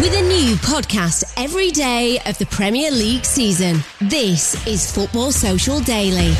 With a new podcast every day of the Premier League season, this is Football Social Daily.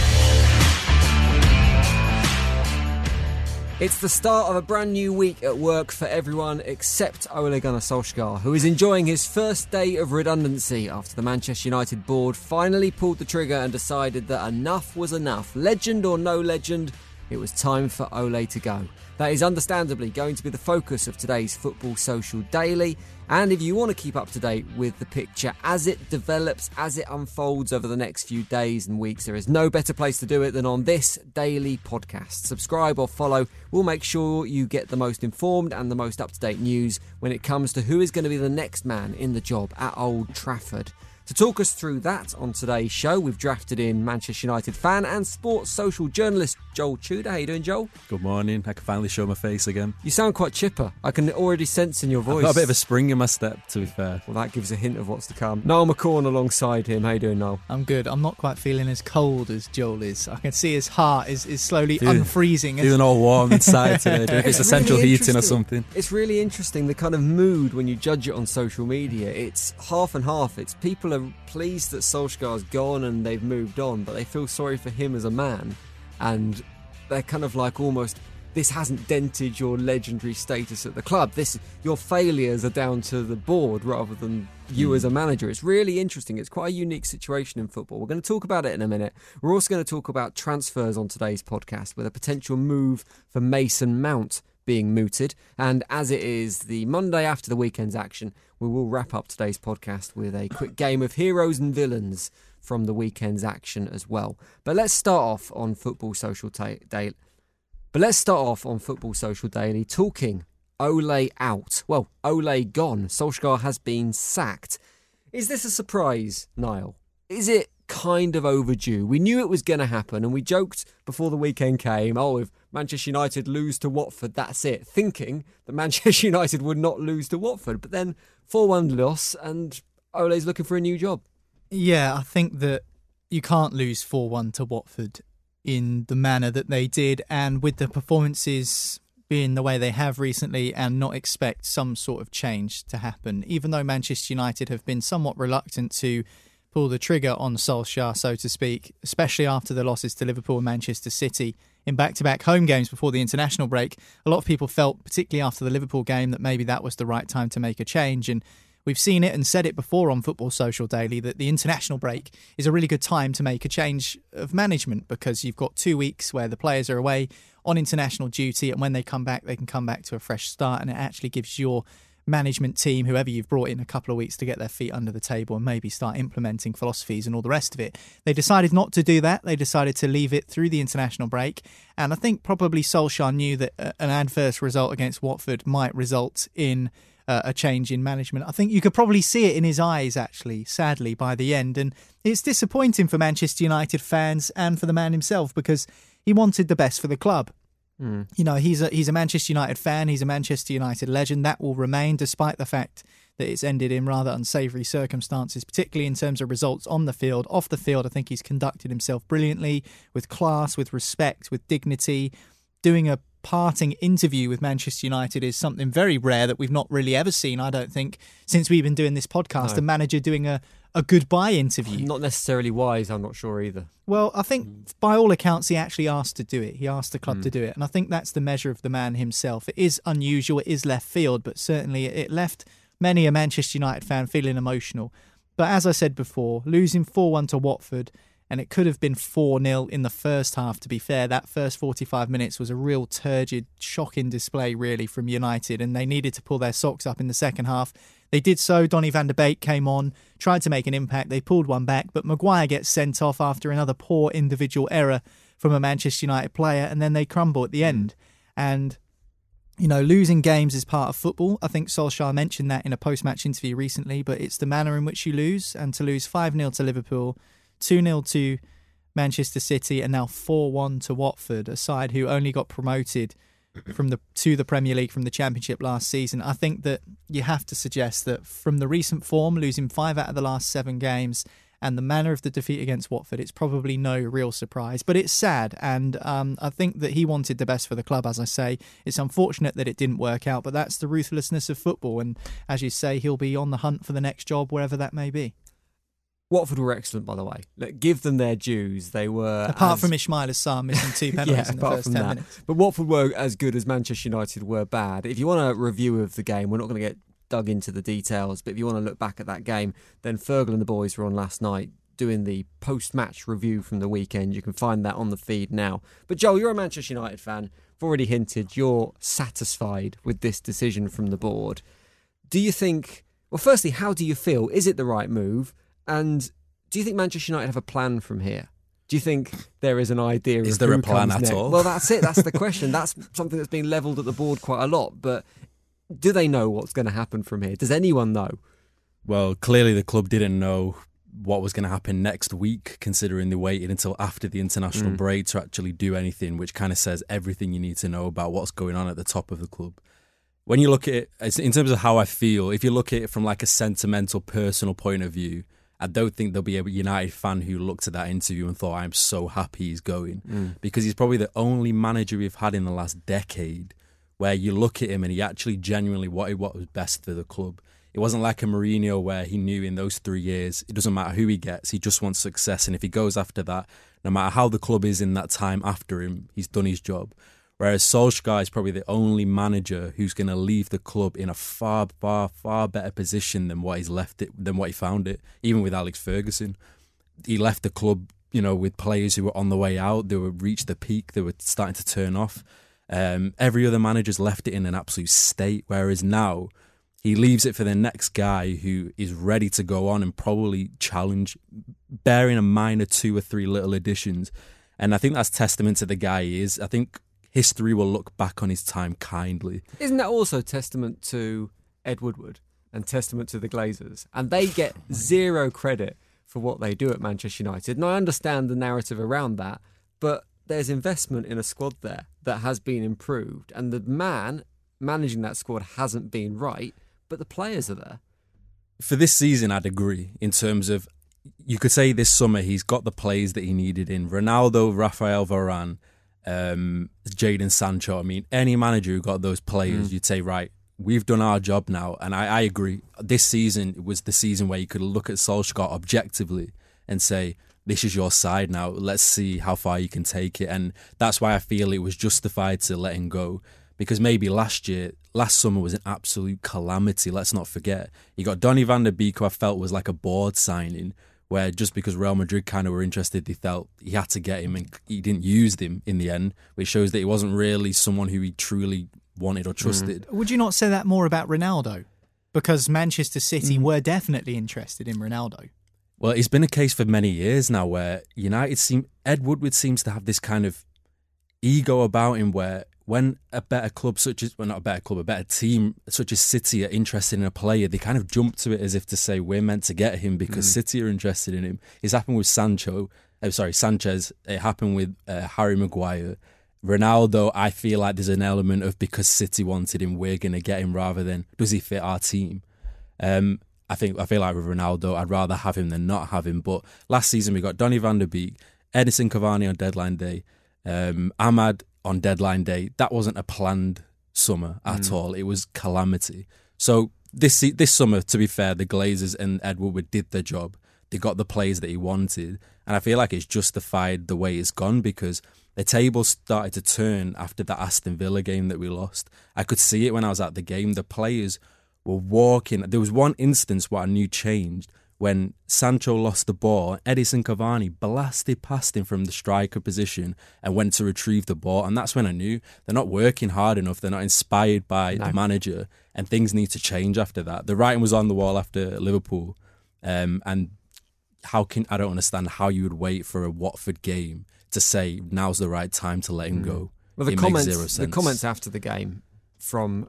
It's the start of a brand new week at work for everyone except Ole Gunnar Solskjaer, who is enjoying his first day of redundancy after the Manchester United board finally pulled the trigger and decided that enough was enough. Legend or no legend, it was time for Ole to go. That is understandably going to be the focus of today's Football Social Daily. And if you want to keep up to date with the picture as it develops, as it unfolds over the next few days and weeks, there is no better place to do it than on this daily podcast. Subscribe or follow. We'll make sure you get the most informed and the most up to date news when it comes to who is going to be the next man in the job at Old Trafford. To talk us through that on today's show, we've drafted in Manchester United fan and sports social journalist Joel Tudor. How you doing, Joel? Good morning. I can finally show my face again. You sound quite chipper. I can already sense in your voice. I've got a bit of a spring in my step, to be fair. Well, that gives a hint of what's to come. Noel McCorn alongside him. How you doing, Noel? I'm good. I'm not quite feeling as cold as Joel is. I can see his heart is, is slowly unfreezing. Feeling all warm inside today. If it's, it's essential really heating or something. It's really interesting the kind of mood when you judge it on social media. It's half and half. It's people are pleased that Solskjaer's gone and they've moved on, but they feel sorry for him as a man, and they're kind of like almost this hasn't dented your legendary status at the club. This your failures are down to the board rather than you mm. as a manager. It's really interesting. It's quite a unique situation in football. We're going to talk about it in a minute. We're also going to talk about transfers on today's podcast with a potential move for Mason Mount being mooted. And as it is the Monday after the weekend's action, we will wrap up today's podcast with a quick game of heroes and villains from the weekend's action as well. But let's start off on Football Social ta- Daily. But let's start off on Football Social Daily talking Ole out. Well, Ole gone. Solskjaer has been sacked. Is this a surprise, Niall? Is it kind of overdue? We knew it was going to happen, and we joked before the weekend came, oh, if Manchester United lose to Watford, that's it, thinking that Manchester United would not lose to Watford. But then 4 1 loss, and Ole's looking for a new job. Yeah, I think that you can't lose 4 1 to Watford in the manner that they did, and with the performances being the way they have recently, and not expect some sort of change to happen. Even though Manchester United have been somewhat reluctant to pull the trigger on Solskjaer, so to speak, especially after the losses to Liverpool and Manchester City in back to back home games before the international break. A lot of people felt, particularly after the Liverpool game, that maybe that was the right time to make a change. And we've seen it and said it before on Football Social Daily that the international break is a really good time to make a change of management because you've got two weeks where the players are away on international duty, and when they come back, they can come back to a fresh start, and it actually gives your management team, whoever you've brought in a couple of weeks to get their feet under the table and maybe start implementing philosophies and all the rest of it. They decided not to do that. They decided to leave it through the international break. And I think probably Solskjaer knew that uh, an adverse result against Watford might result in uh, a change in management. I think you could probably see it in his eyes, actually, sadly, by the end. And it's disappointing for Manchester United fans and for the man himself because he wanted the best for the club. Mm. You know, he's a he's a Manchester United fan. He's a Manchester United legend. That will remain, despite the fact that it's ended in rather unsavoury circumstances, particularly in terms of results on the field. Off the field, I think he's conducted himself brilliantly, with class, with respect, with dignity. Doing a parting interview with Manchester United is something very rare that we've not really ever seen, I don't think, since we've been doing this podcast. No. A manager doing a, a goodbye interview. Not necessarily wise, I'm not sure either. Well, I think mm. by all accounts, he actually asked to do it. He asked the club mm. to do it. And I think that's the measure of the man himself. It is unusual, it is left field, but certainly it left many a Manchester United fan feeling emotional. But as I said before, losing 4 1 to Watford and it could have been 4 0 in the first half, to be fair. That first 45 minutes was a real turgid, shocking display, really, from United, and they needed to pull their socks up in the second half. They did so. Donny van der Beek came on, tried to make an impact. They pulled one back, but Maguire gets sent off after another poor individual error from a Manchester United player, and then they crumble at the hmm. end. And you know, losing games is part of football. I think Solskjaer mentioned that in a post match interview recently, but it's the manner in which you lose. And to lose 5 0 to Liverpool 2 0 to Manchester City, and now 4 1 to Watford, a side who only got promoted from the to the Premier League from the Championship last season. I think that you have to suggest that from the recent form, losing five out of the last seven games, and the manner of the defeat against Watford, it's probably no real surprise. But it's sad, and um, I think that he wanted the best for the club. As I say, it's unfortunate that it didn't work out, but that's the ruthlessness of football. And as you say, he'll be on the hunt for the next job, wherever that may be. Watford were excellent, by the way. Look, give them their dues. They were apart as... from Ismaila Sarr missing two penalties yeah, in the first ten that. minutes. But Watford were as good as Manchester United were bad. If you want a review of the game, we're not going to get dug into the details. But if you want to look back at that game, then Fergal and the boys were on last night doing the post-match review from the weekend. You can find that on the feed now. But Joel, you're a Manchester United fan. I've already hinted you're satisfied with this decision from the board. Do you think? Well, firstly, how do you feel? Is it the right move? And do you think Manchester United have a plan from here? Do you think there is an idea? Is of there a plan at next? all? Well, that's it. That's the question. that's something that's been levelled at the board quite a lot. But do they know what's going to happen from here? Does anyone know? Well, clearly the club didn't know what was going to happen next week, considering they waited until after the international Mm. break to actually do anything, which kind of says everything you need to know about what's going on at the top of the club. When you look at it, in terms of how I feel, if you look at it from like a sentimental, personal point of view, I don't think there'll be a United fan who looked at that interview and thought, I'm so happy he's going. Mm. Because he's probably the only manager we've had in the last decade where you look at him and he actually genuinely wanted what was best for the club. It wasn't like a Mourinho where he knew in those three years it doesn't matter who he gets, he just wants success. And if he goes after that, no matter how the club is in that time after him, he's done his job. Whereas Solskjaer is probably the only manager who's going to leave the club in a far, far, far better position than what he's left it, than what he found it. Even with Alex Ferguson, he left the club, you know, with players who were on the way out. They were reached the peak. They were starting to turn off. Um, every other manager's left it in an absolute state. Whereas now, he leaves it for the next guy who is ready to go on and probably challenge, bearing a minor two or three little additions. And I think that's testament to the guy he is. I think history will look back on his time kindly. Isn't that also testament to Ed Woodward and testament to the Glazers? And they get zero credit for what they do at Manchester United. And I understand the narrative around that, but there's investment in a squad there that has been improved. And the man managing that squad hasn't been right, but the players are there. For this season, I'd agree in terms of you could say this summer he's got the plays that he needed in Ronaldo, Rafael Varane, um, Jadon Sancho. I mean, any manager who got those players, you'd say, right, we've done our job now. And I, I agree. This season was the season where you could look at Solskjaer objectively and say, this is your side now. Let's see how far you can take it. And that's why I feel it was justified to let him go. Because maybe last year, last summer was an absolute calamity. Let's not forget. You got Donny van der Beek, who I felt was like a board signing, where just because Real Madrid kind of were interested, they felt he had to get him and he didn't use him in the end, which shows that he wasn't really someone who he truly wanted or mm. trusted. Would you not say that more about Ronaldo? Because Manchester City mm. were definitely interested in Ronaldo. Well, it's been a case for many years now where United seem Ed Woodward seems to have this kind of ego about him where when a better club such as well not a better club, a better team such as City are interested in a player, they kind of jump to it as if to say we're meant to get him because City are interested in him. It's happened with Sancho. Oh, sorry, Sanchez. It happened with uh, Harry Maguire. Ronaldo, I feel like there's an element of because City wanted him, we're going to get him rather than does he fit our team. Um, I think I feel like with Ronaldo, I'd rather have him than not have him. But last season we got Donny van der Beek, Edinson Cavani on deadline day, um, Amad on deadline day. That wasn't a planned summer at mm. all. It was calamity. So this this summer, to be fair, the Glazers and Ed Woodward did their job. They got the players that he wanted, and I feel like it's justified the way it's gone because the table started to turn after that Aston Villa game that we lost. I could see it when I was at the game. The players were walking. There was one instance where I knew changed when Sancho lost the ball. Edinson Cavani blasted past him from the striker position and went to retrieve the ball. And that's when I knew they're not working hard enough. They're not inspired by the manager, and things need to change after that. The writing was on the wall after Liverpool, um, and how can I don't understand how you would wait for a Watford game to say now's the right time to let him go. Well, the It comments, the comments after the game from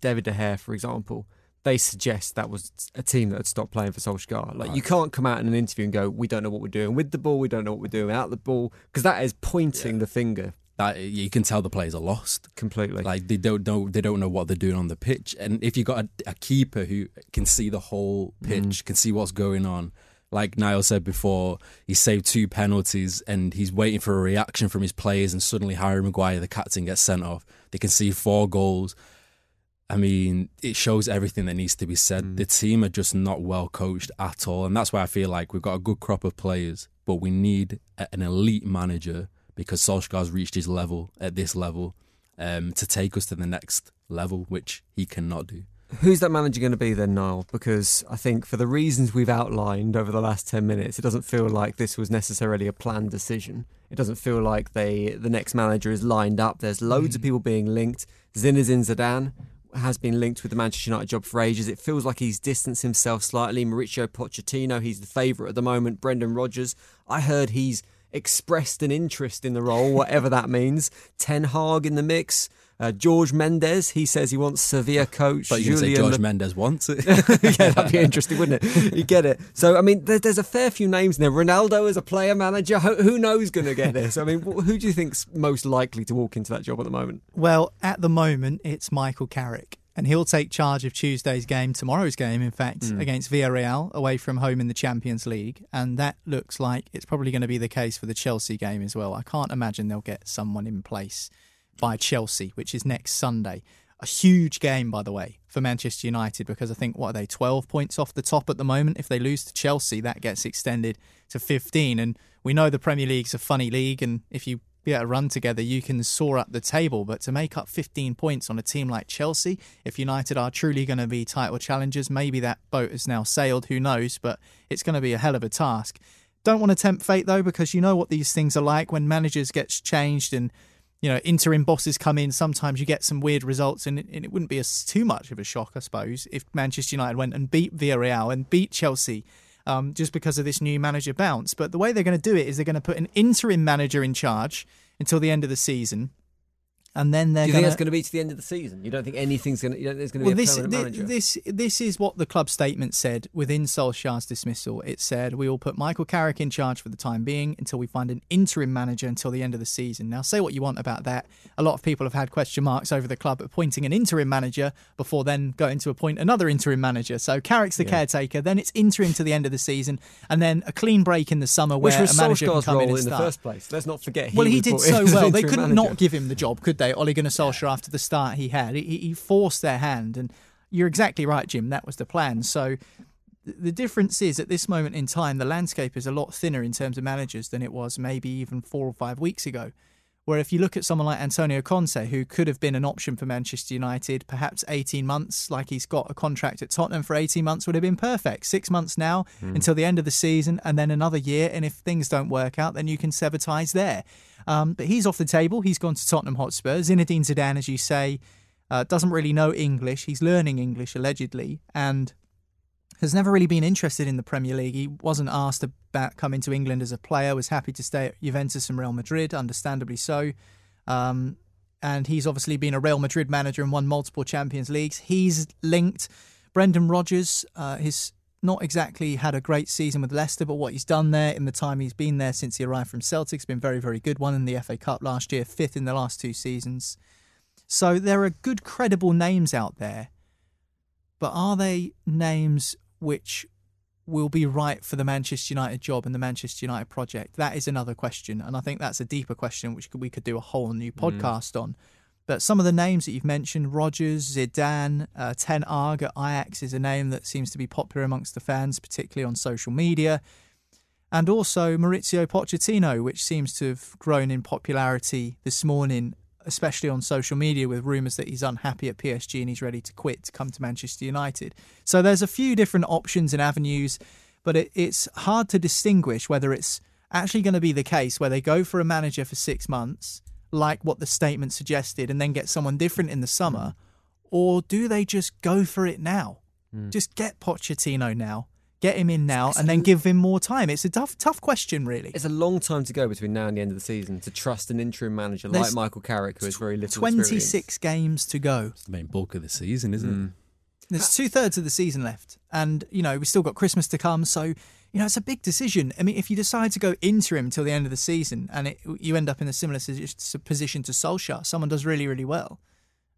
David De Gea, for example, they suggest that was a team that had stopped playing for Solskjaer. Like you can't come out in an interview and go, "We don't know what we're doing with the ball. We don't know what we're doing out the ball," because that is pointing the finger that you can tell the players are lost. completely. Like they don't know they don't know what they're doing on the pitch. And if you've got a, a keeper who can see the whole mm-hmm. pitch, can see what's going on, like Niall said before, he saved two penalties and he's waiting for a reaction from his players, and suddenly Harry Maguire, the captain, gets sent off. They can see four goals. I mean, it shows everything that needs to be said. Mm. The team are just not well coached at all, and that's why I feel like we've got a good crop of players, but we need an elite manager because Solskjaer's reached his level at this level um, to take us to the next level, which he cannot do. Who's that manager going to be then, Niall? Because I think for the reasons we've outlined over the last 10 minutes, it doesn't feel like this was necessarily a planned decision. It doesn't feel like they the next manager is lined up. There's loads mm. of people being linked. Zinedine Zidane has been linked with the Manchester United job for ages. It feels like he's distanced himself slightly. Mauricio Pochettino, he's the favourite at the moment. Brendan Rodgers, I heard he's expressed an interest in the role, whatever that means. Ten Hag in the mix. Uh, George Mendes, he says he wants Sevilla coach. But you Julian say George Le- Mendes wants it. yeah, that'd be interesting, wouldn't it? You get it. So, I mean, there's, there's a fair few names there. Ronaldo as a player manager, who, who knows going to get this? I mean, who do you think's most likely to walk into that job at the moment? Well, at the moment, it's Michael Carrick and he'll take charge of Tuesday's game, tomorrow's game, in fact, mm. against Villarreal away from home in the Champions League. And that looks like it's probably going to be the case for the Chelsea game as well. I can't imagine they'll get someone in place by Chelsea, which is next Sunday. A huge game, by the way, for Manchester United because I think, what are they, 12 points off the top at the moment? If they lose to Chelsea, that gets extended to 15. And we know the Premier League's a funny league. And if you get a run together, you can soar up the table. But to make up 15 points on a team like Chelsea, if United are truly going to be title challengers, maybe that boat has now sailed, who knows? But it's going to be a hell of a task. Don't want to tempt fate though, because you know what these things are like when managers get changed and you know interim bosses come in. Sometimes you get some weird results, and it, it wouldn't be a, too much of a shock, I suppose, if Manchester United went and beat Villarreal and beat Chelsea um, just because of this new manager bounce. But the way they're going to do it is they're going to put an interim manager in charge until the end of the season and then they're. Do you gonna... think that's going to be to the end of the season? You don't think anything's going to? You don't there's going to well, be a this, permanent manager? This this is what the club statement said within Solskjaer's dismissal. It said we will put Michael Carrick in charge for the time being until we find an interim manager until the end of the season. Now, say what you want about that. A lot of people have had question marks over the club appointing an interim manager before then going to appoint another interim manager. So Carrick's the yeah. caretaker, then it's interim to the end of the season, and then a clean break in the summer Which where was a manager Solskjaer's can come role in, in the first place. Let's not forget. He well, he did so well. They couldn't manager. not give him the job, could they? Ole Gunnar Solskjaer after the start he had. He, he forced their hand, and you're exactly right, Jim. That was the plan. So the difference is at this moment in time, the landscape is a lot thinner in terms of managers than it was maybe even four or five weeks ago. Where if you look at someone like Antonio Conte, who could have been an option for Manchester United, perhaps 18 months, like he's got a contract at Tottenham for 18 months, would have been perfect. Six months now mm. until the end of the season, and then another year. And if things don't work out, then you can sever ties there. Um, but he's off the table. He's gone to Tottenham Hotspur. Zinedine Zidane, as you say, uh, doesn't really know English. He's learning English allegedly, and has never really been interested in the Premier League. He wasn't asked about coming to England as a player. Was happy to stay at Juventus and Real Madrid, understandably so. Um, and he's obviously been a Real Madrid manager and won multiple Champions Leagues. He's linked Brendan Rodgers. Uh, his not exactly had a great season with Leicester, but what he's done there in the time he's been there since he arrived from Celtic's been very, very good. Won in the FA Cup last year, fifth in the last two seasons. So there are good, credible names out there, but are they names which will be right for the Manchester United job and the Manchester United project? That is another question, and I think that's a deeper question which we could do a whole new mm. podcast mm. on. But some of the names that you've mentioned, Rodgers, Zidane, uh, Ten Hag at Ajax is a name that seems to be popular amongst the fans, particularly on social media. And also Mauricio Pochettino, which seems to have grown in popularity this morning, especially on social media, with rumours that he's unhappy at PSG and he's ready to quit to come to Manchester United. So there's a few different options and avenues, but it, it's hard to distinguish whether it's actually going to be the case where they go for a manager for six months like what the statement suggested and then get someone different in the summer? Or do they just go for it now? Mm. Just get Pochettino now, get him in now, and then give him more time. It's a tough, tough question, really. It's a long time to go between now and the end of the season to trust an interim manager There's like Michael Carrick, who has very little 26 experience. games to go. It's the main bulk of the season, isn't mm. it? There's uh. two thirds of the season left, and you know we've still got Christmas to come. So you know it's a big decision. I mean, if you decide to go interim until the end of the season, and it, you end up in a similar position to Solskjaer, someone does really really well,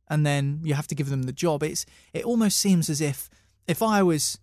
and then you have to give them the job. It's it almost seems as if if I was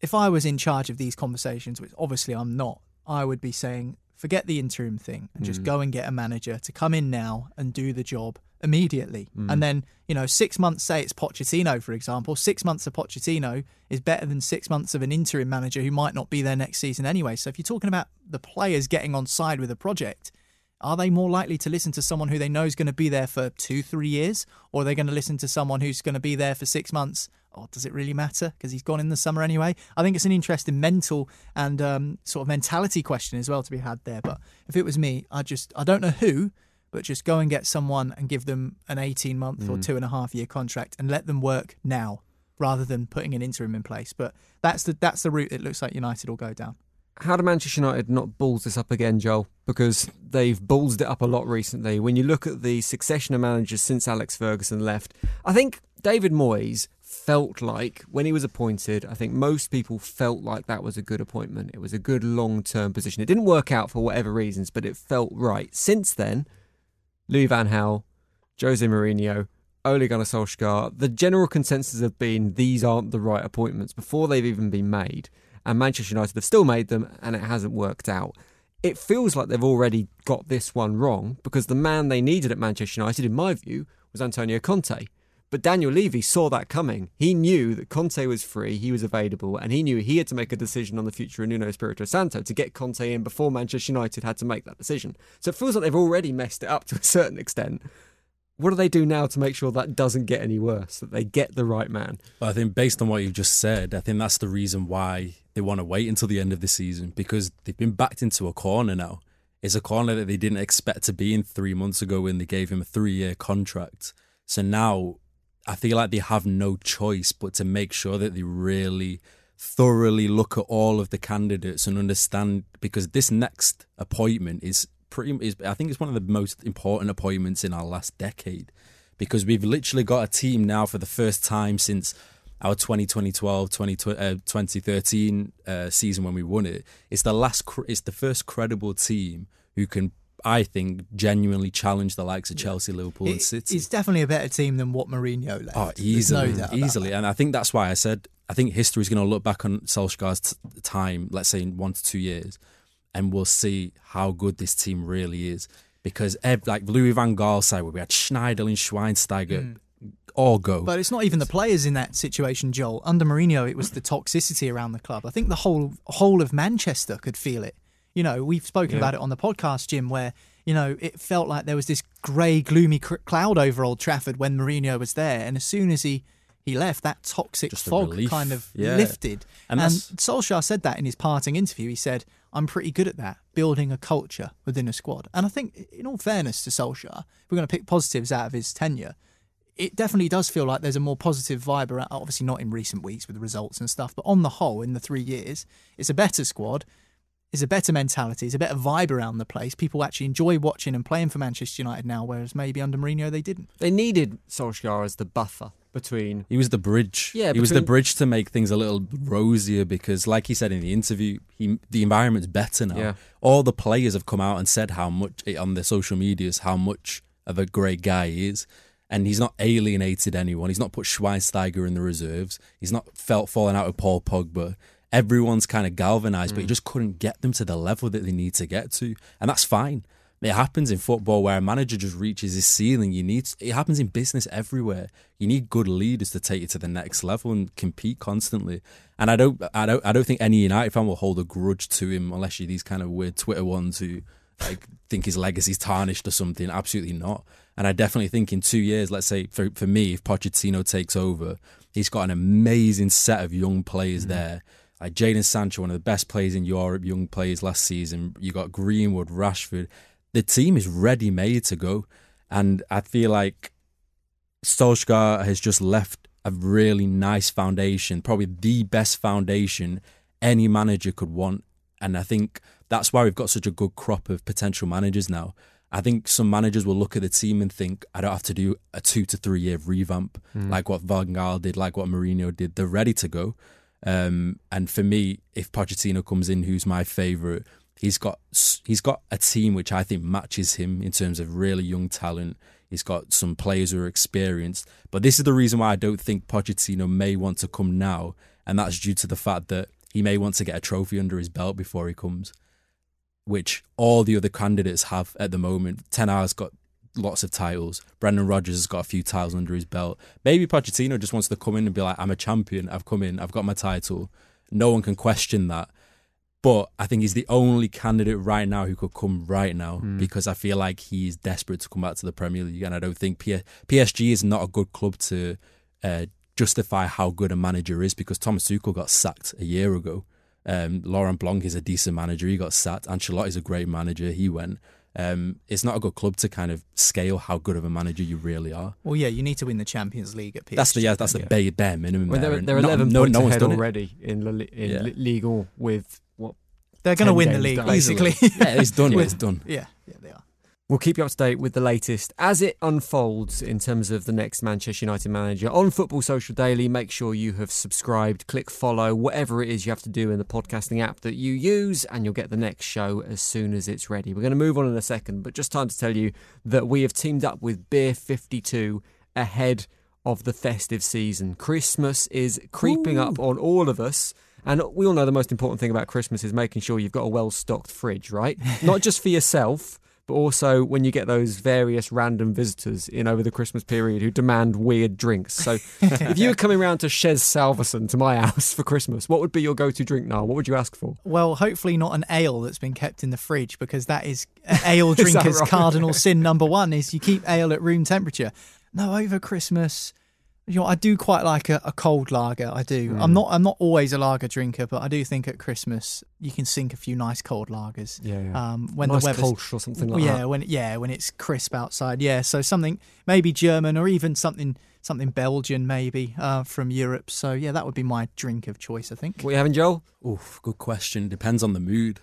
if I was in charge of these conversations, which obviously I'm not, I would be saying, forget the interim thing and just mm. go and get a manager to come in now and do the job immediately. And then, you know, six months, say it's Pochettino, for example, six months of Pochettino is better than six months of an interim manager who might not be there next season anyway. So if you're talking about the players getting on side with a project, are they more likely to listen to someone who they know is going to be there for two, three years? Or are they going to listen to someone who's going to be there for six months? Or does it really matter? Because he's gone in the summer anyway. I think it's an interesting mental and um, sort of mentality question as well to be had there. But if it was me, I just, I don't know who, but just go and get someone and give them an 18 month or mm. two and a half year contract and let them work now rather than putting an interim in place. But that's the that's the route it looks like United will go down. How do Manchester United not balls this up again, Joel? Because they've ballsed it up a lot recently. When you look at the succession of managers since Alex Ferguson left, I think David Moyes felt like when he was appointed, I think most people felt like that was a good appointment. It was a good long term position. It didn't work out for whatever reasons, but it felt right. Since then, Louis Van Gaal, Jose Mourinho, Ole Gunnar Solskjaer, the general consensus have been these aren't the right appointments before they've even been made. And Manchester United have still made them and it hasn't worked out. It feels like they've already got this one wrong because the man they needed at Manchester United, in my view, was Antonio Conte. But Daniel Levy saw that coming. He knew that Conte was free, he was available, and he knew he had to make a decision on the future of Nuno Espirito Santo to get Conte in before Manchester United had to make that decision. So it feels like they've already messed it up to a certain extent. What do they do now to make sure that doesn't get any worse, that they get the right man? But I think based on what you've just said, I think that's the reason why they want to wait until the end of the season because they've been backed into a corner now. It's a corner that they didn't expect to be in three months ago when they gave him a three year contract. So now I feel like they have no choice but to make sure that they really thoroughly look at all of the candidates and understand because this next appointment is pretty is I think it's one of the most important appointments in our last decade because we've literally got a team now for the first time since our 2012 2013 uh, season when we won it. It's the last it's the first credible team who can I think genuinely challenge the likes of Chelsea, Liverpool, and City. It's definitely a better team than what Mourinho left. Oh, easily, no easily, and I think that's why I said I think history is going to look back on Solskjaer's t- time, let's say in one to two years, and we'll see how good this team really is. Because ev- like Louis Van Gaal side, where we had Schneider and Schweinsteiger, all go. Mm. But it's not even the players in that situation, Joel. Under Mourinho, it was the toxicity around the club. I think the whole whole of Manchester could feel it. You know, we've spoken about it on the podcast, Jim, where you know it felt like there was this grey, gloomy cr- cloud over Old Trafford when Mourinho was there, and as soon as he he left, that toxic fog relief. kind of Yeah. lifted. And And, Solskjaer said that in his parting interview. He said, "I'm pretty good at that, building a culture within a squad." And I think, in all fairness to Solskjaer, if we're going to pick positives out of his tenure it definitely does feel like there's a more positive vibe around. Obviously, not in recent weeks with the results and stuff, but on the whole, in the three years, it's a better squad. It's a better mentality. It's a better vibe around the place. People actually enjoy watching and playing for Manchester United now, whereas maybe under Mourinho they didn't. They needed Solskjaer as the buffer between He was the bridge. Yeah, he was the bridge to make things a little rosier because, like he said in the interview, he the environment's better now. Yeah. All the players have come out and said how much eh, on their social medias how much of a great guy he is, and he's not alienated anyone. He's not put Schweinsteiger in the reserves. He's not felt falling out with Paul Pogba. Everyone's kind of galvanized, but you mm. just couldn't get them to the level that they need to get to, and that's fine. It happens in football where a manager just reaches his ceiling. You need it happens in business everywhere. You need good leaders to take you to the next level and compete constantly. And I don't, I don't, I don't think any United fan will hold a grudge to him unless you're these kind of weird Twitter ones who like think his legacy's tarnished or something. Absolutely not. And I definitely think in two years, let's say for for me, if Pochettino takes over, he's got an amazing set of young players mm. there. Like Jadon Sancho, one of the best players in Europe, young players last season. You got Greenwood, Rashford. The team is ready made to go. And I feel like Solskjaer has just left a really nice foundation, probably the best foundation any manager could want. And I think that's why we've got such a good crop of potential managers now. I think some managers will look at the team and think, I don't have to do a two to three year revamp mm. like what Van Gaal did, like what Mourinho did. They're ready to go. Um, and for me, if Pochettino comes in, who's my favourite, he's got he's got a team which I think matches him in terms of really young talent. He's got some players who are experienced. But this is the reason why I don't think Pochettino may want to come now, and that's due to the fact that he may want to get a trophy under his belt before he comes, which all the other candidates have at the moment. Ten Hag's got lots of titles. Brendan Rodgers has got a few titles under his belt. Maybe Pochettino just wants to come in and be like, I'm a champion. I've come in. I've got my title. No one can question that. But I think he's the only candidate right now who could come right now Hmm. because I feel like he's desperate to come back to the Premier League. And I don't think P- PSG is not a good club to uh, justify how good a manager is because Thomas Tuchel got sacked a year ago. Um, Laurent Blanc is a decent manager. He got sacked. Ancelotti is a great manager. He went. Um, it's not a good club to kind of scale how good of a manager you really are. Well, yeah, you need to win the Champions League at PSG. That's the yeah, that's the Yeah. bare, bare minimum. Well, there, they're, they're not- 11 no, points no one's ahead done it. already in, La, in Yeah. Legal with what They're going to win the league, done. basically. Yeah, it's done. It's done. yeah, yeah, they are. We'll keep you up to date with the latest as it unfolds in terms of the next Manchester United manager on Football Social Daily. Make sure you have subscribed, click follow, whatever it is you have to do in the podcasting app that you use, and you'll get the next show as soon as it's ready. We're going to move on in a second, but just time to tell you that we have teamed up with Beer 52 ahead of the festive season. Christmas is creeping up on all of us. And we all know the most important thing about Christmas is making sure you've got a well stocked fridge, right? Not just for yourself, but also when you get those various random visitors in over the Christmas period who demand weird drinks. So if you were coming round to Chez Salverson to my house for Christmas, what would be your go to drink now? What would you ask for? Well, hopefully not an ale that's been kept in the fridge because that is ale drinkers' cardinal sin number one is you keep ale at room temperature. No, over Christmas, you know, I do quite like a, a cold lager. I do. Mm. I'm not. I'm not always a lager drinker, but I do think at Christmas you can sink a few nice cold lagers. Yeah, yeah. Um, when nice the weather's Kolsch or something like yeah, that. when yeah, when it's crisp outside. Yeah, so something maybe German or even something something Belgian maybe uh, from Europe. So yeah, that would be my drink of choice. I think. What are you having, Joel? Oof, good question. Depends on the mood.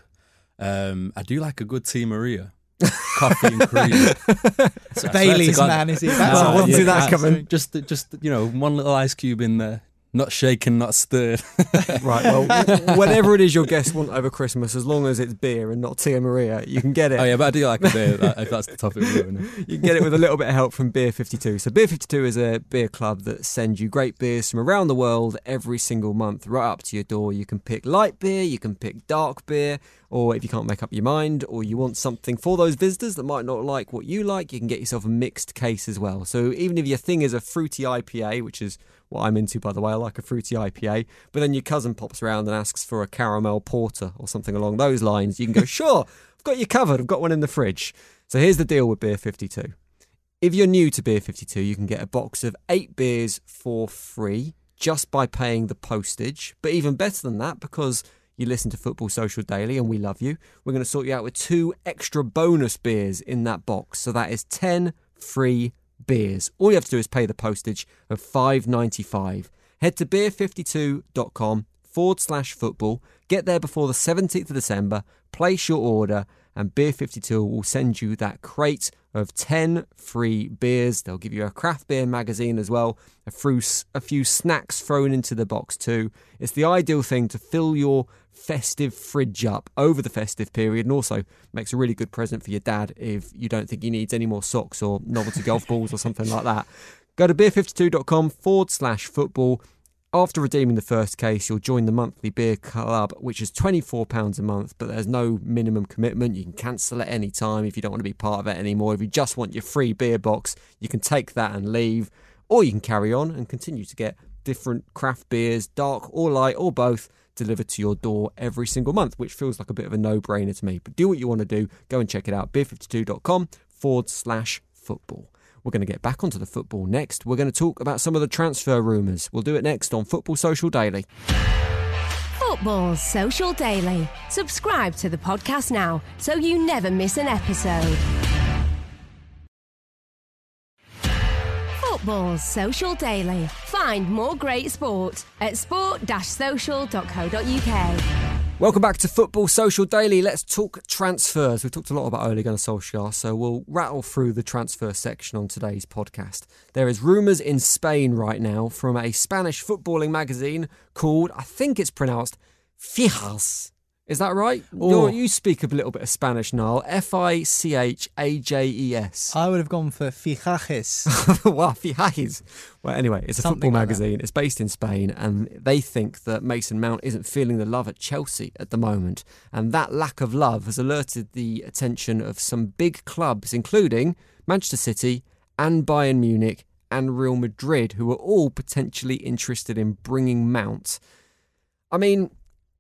Um, I do like a good Tia Maria, coffee and cream. So I swear to Bailey's man, is he? That's oh, Well, I what- wasn't see that that's- coming. Just, just you know, one little ice cube in there, not shaken, not stirred. Right, well, whatever it is your guests want over Christmas, as long as it's beer and not Tia Maria, you can get it. oh yeah, but I do like a beer. that- If that's the topic we're doing. You can get it with a little bit of help from Beer 52. So, Beer 52 is a beer club that sends you great beers from around the world every single month, right up to your door. You can pick light beer, you can pick dark beer, or if you can't make up your mind, or you want something for those visitors that might not like what you like, you can get yourself a mixed case as well. So, even if your thing is a fruity IPA, which is what I'm into, by the way, I like a fruity IPA, but then your cousin pops around and asks for a caramel porter or something along those lines, you can go, sure, I've got you covered, I've got one in the fridge. So, here's the deal with Beer 52. If you're new to Beer 52, you can get a box of eight beers for free just by paying the postage. But even better than that, because you listen to Football Social Daily and we love you, we're going to sort you out with two extra bonus beers in that box. So that is 10 free beers. All you have to do is pay the postage of $5.95. Head to beer52.com forward slash football. Get there before the 17th of December, place your order, and Beer 52 will send you that crate of 10 free beers. They'll give you a craft beer magazine as well, a few, a few snacks thrown into the box too. It's the ideal thing to fill your festive fridge up over the festive period and also makes a really good present for your dad if you don't think he needs any more socks or novelty golf balls or something like that. Go to beer52.com forward slash football. After redeeming the first case, you'll join the monthly beer club, which is £24 a month, but there's no minimum commitment. You can cancel at any time if you don't want to be part of it anymore. If you just want your free beer box, you can take that and leave, or you can carry on and continue to get different craft beers, dark or light or both, delivered to your door every single month, which feels like a bit of a no brainer to me. But do what you want to do, go and check it out beer52.com forward slash football. We're going to get back onto the football next. We're going to talk about some of the transfer rumours. We'll do it next on Football Social Daily. Football Social Daily. Subscribe to the podcast now so you never miss an episode. Football Social Daily. Find more great sport at sport-social.co.uk. Welcome back to Football Social Daily. Let's talk transfers. We've talked a lot about Ole Gunnar Solskjaer, so we'll rattle through the transfer section on today's podcast. There is rumours in Spain right now from a Spanish footballing magazine called, I think it's pronounced Fijas. Is that right? Oh. You're, you speak a little bit of Spanish, Niall. F I C H A J E S. I would have gone for fichajes. Wow, fijajes. Well, anyway, it's a Something football like that. magazine. It's based in Spain, and they think that Mason Mount isn't feeling the love at Chelsea at the moment. And that lack of love has alerted the attention of some big clubs, including Manchester City and Bayern Munich and Real Madrid, who are all potentially interested in bringing Mount. I mean,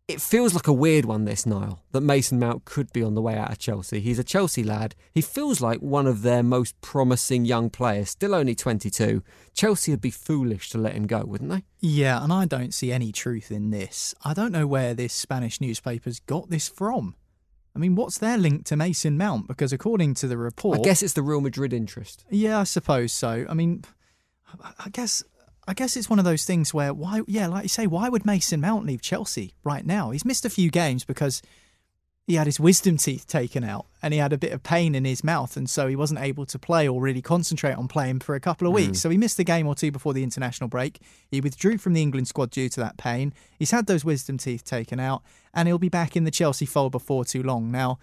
it feels like a weird one, this Niall, that Mason Mount could be on the way out of Chelsea. He's a Chelsea lad. He feels like one of their most promising young players, still only 22. Chelsea would be foolish to let him go, wouldn't they? Yeah, and I don't see any truth in this. I don't know where this Spanish newspaper's got this from. I mean, what's their link to Mason Mount? Because according to the report, I guess it's the Real Madrid interest. Yeah, I suppose so. I mean, I guess I guess it's one of those things where why yeah, like you say, why would Mason Mount leave Chelsea right now? He's missed a few games because he had his wisdom teeth taken out and he had a bit of pain in his mouth and so he wasn't able to play or really concentrate on playing for a couple of hmm. weeks. So he missed a game or two before the international break. He withdrew from the England squad due to that pain. He's had those wisdom teeth taken out and he'll be back in the Chelsea fold before too long. Now,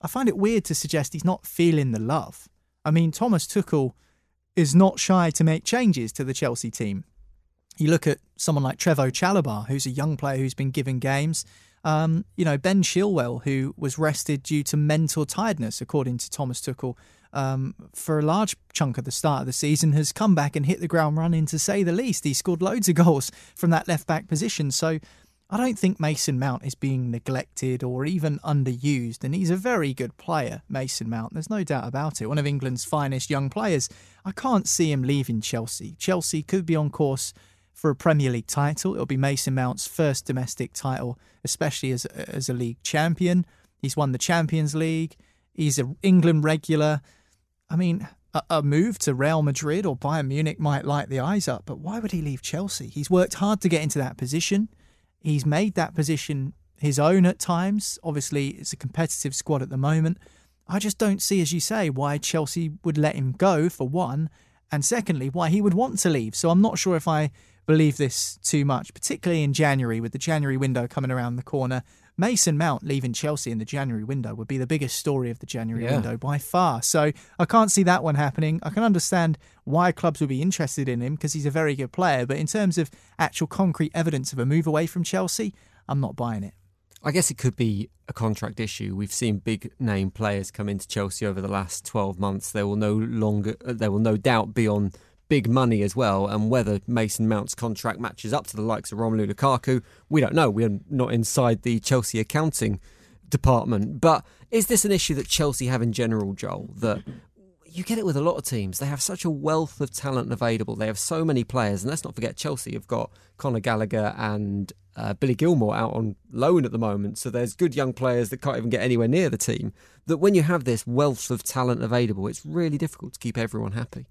I find it weird to suggest he's not feeling the love. I mean, Thomas Tuchel is not shy to make changes to the Chelsea team. You look at someone like Trevoh Chalobah, who's a young player who's been given games. Um, you know, Ben Chilwell, who was rested due to mental tiredness, according to Thomas Tuchel, um, for a large chunk of the start of the season, has come back and hit the ground running, to say the least. He scored loads of goals from that left back position. So I don't think Mason Mount is being neglected or even underused, and he's a very good player, Mason Mount. There's no doubt about it. One of England's finest young players. I can't see him leaving Chelsea. Chelsea could be on course for a Premier League title. It'll be Mason Mount's first domestic title, especially as as a league champion. He's won the Champions League. He's an England regular. I mean, a, a move to Real Madrid or Bayern Munich might light the eyes up, but why would he leave Chelsea? He's worked hard to get into that position. He's made that position his own at times. Obviously, it's a competitive squad at the moment. I just don't see, as you say, why Chelsea would let him go, for one, and secondly, why he would want to leave. So I'm not sure if I believe this too much, particularly in January, with the January window coming around the corner. Mason Mount leaving Chelsea in the January window would be the biggest story of the January Yeah. window by far. So I can't see that one happening. I can understand why clubs would be interested in him because he's a very good player. But in terms of actual concrete evidence of a move away from Chelsea, I'm not buying it. I guess it could be a contract issue. We've seen big name players come into Chelsea over the last 12 months. They will no longer, they will no doubt be on big money as well. And whether Mason Mount's contract matches up to the likes of Romelu Lukaku, we don't know. We're not inside the Chelsea accounting department. But is this an issue that Chelsea have in general, Joel? That you get it with a lot of teams. They have such a wealth of talent available. They have so many players, and let's not forget Chelsea have got Conor Gallagher and uh, Billy Gilmour out on loan at the moment. So there's good young players that can't even get anywhere near the team. That when you have this wealth of talent available, it's really difficult to keep everyone happy.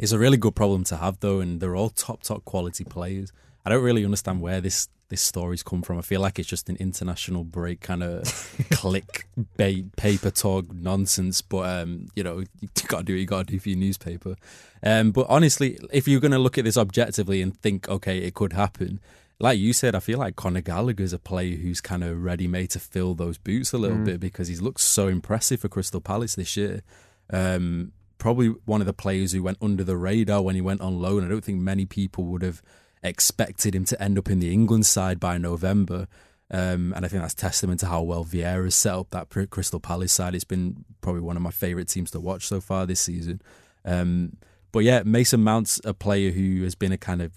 It's a really good problem to have, though, and they're all top, top quality players. I don't really understand where this this story's come from. I feel like it's just an international break kind of click bait paper talk nonsense. But um, you know, you got to do what you got to do for your newspaper. Um, but honestly, if you're going to look at this objectively and think, okay, it could happen. Like you said, I feel like Conor Gallagher's a player who's kind of ready made to fill those boots a little bit because he's looked so impressive for Crystal Palace this year. Um, probably one of the players who went under the radar when he went on loan. I don't think many people would have expected him to end up in the England side by November. Um, and I think that's testament to how well Vieira's set up that Crystal Palace side. It's been probably one of my favourite teams to watch so far this season. Um, but yeah, Mason Mount's a player who has been a kind of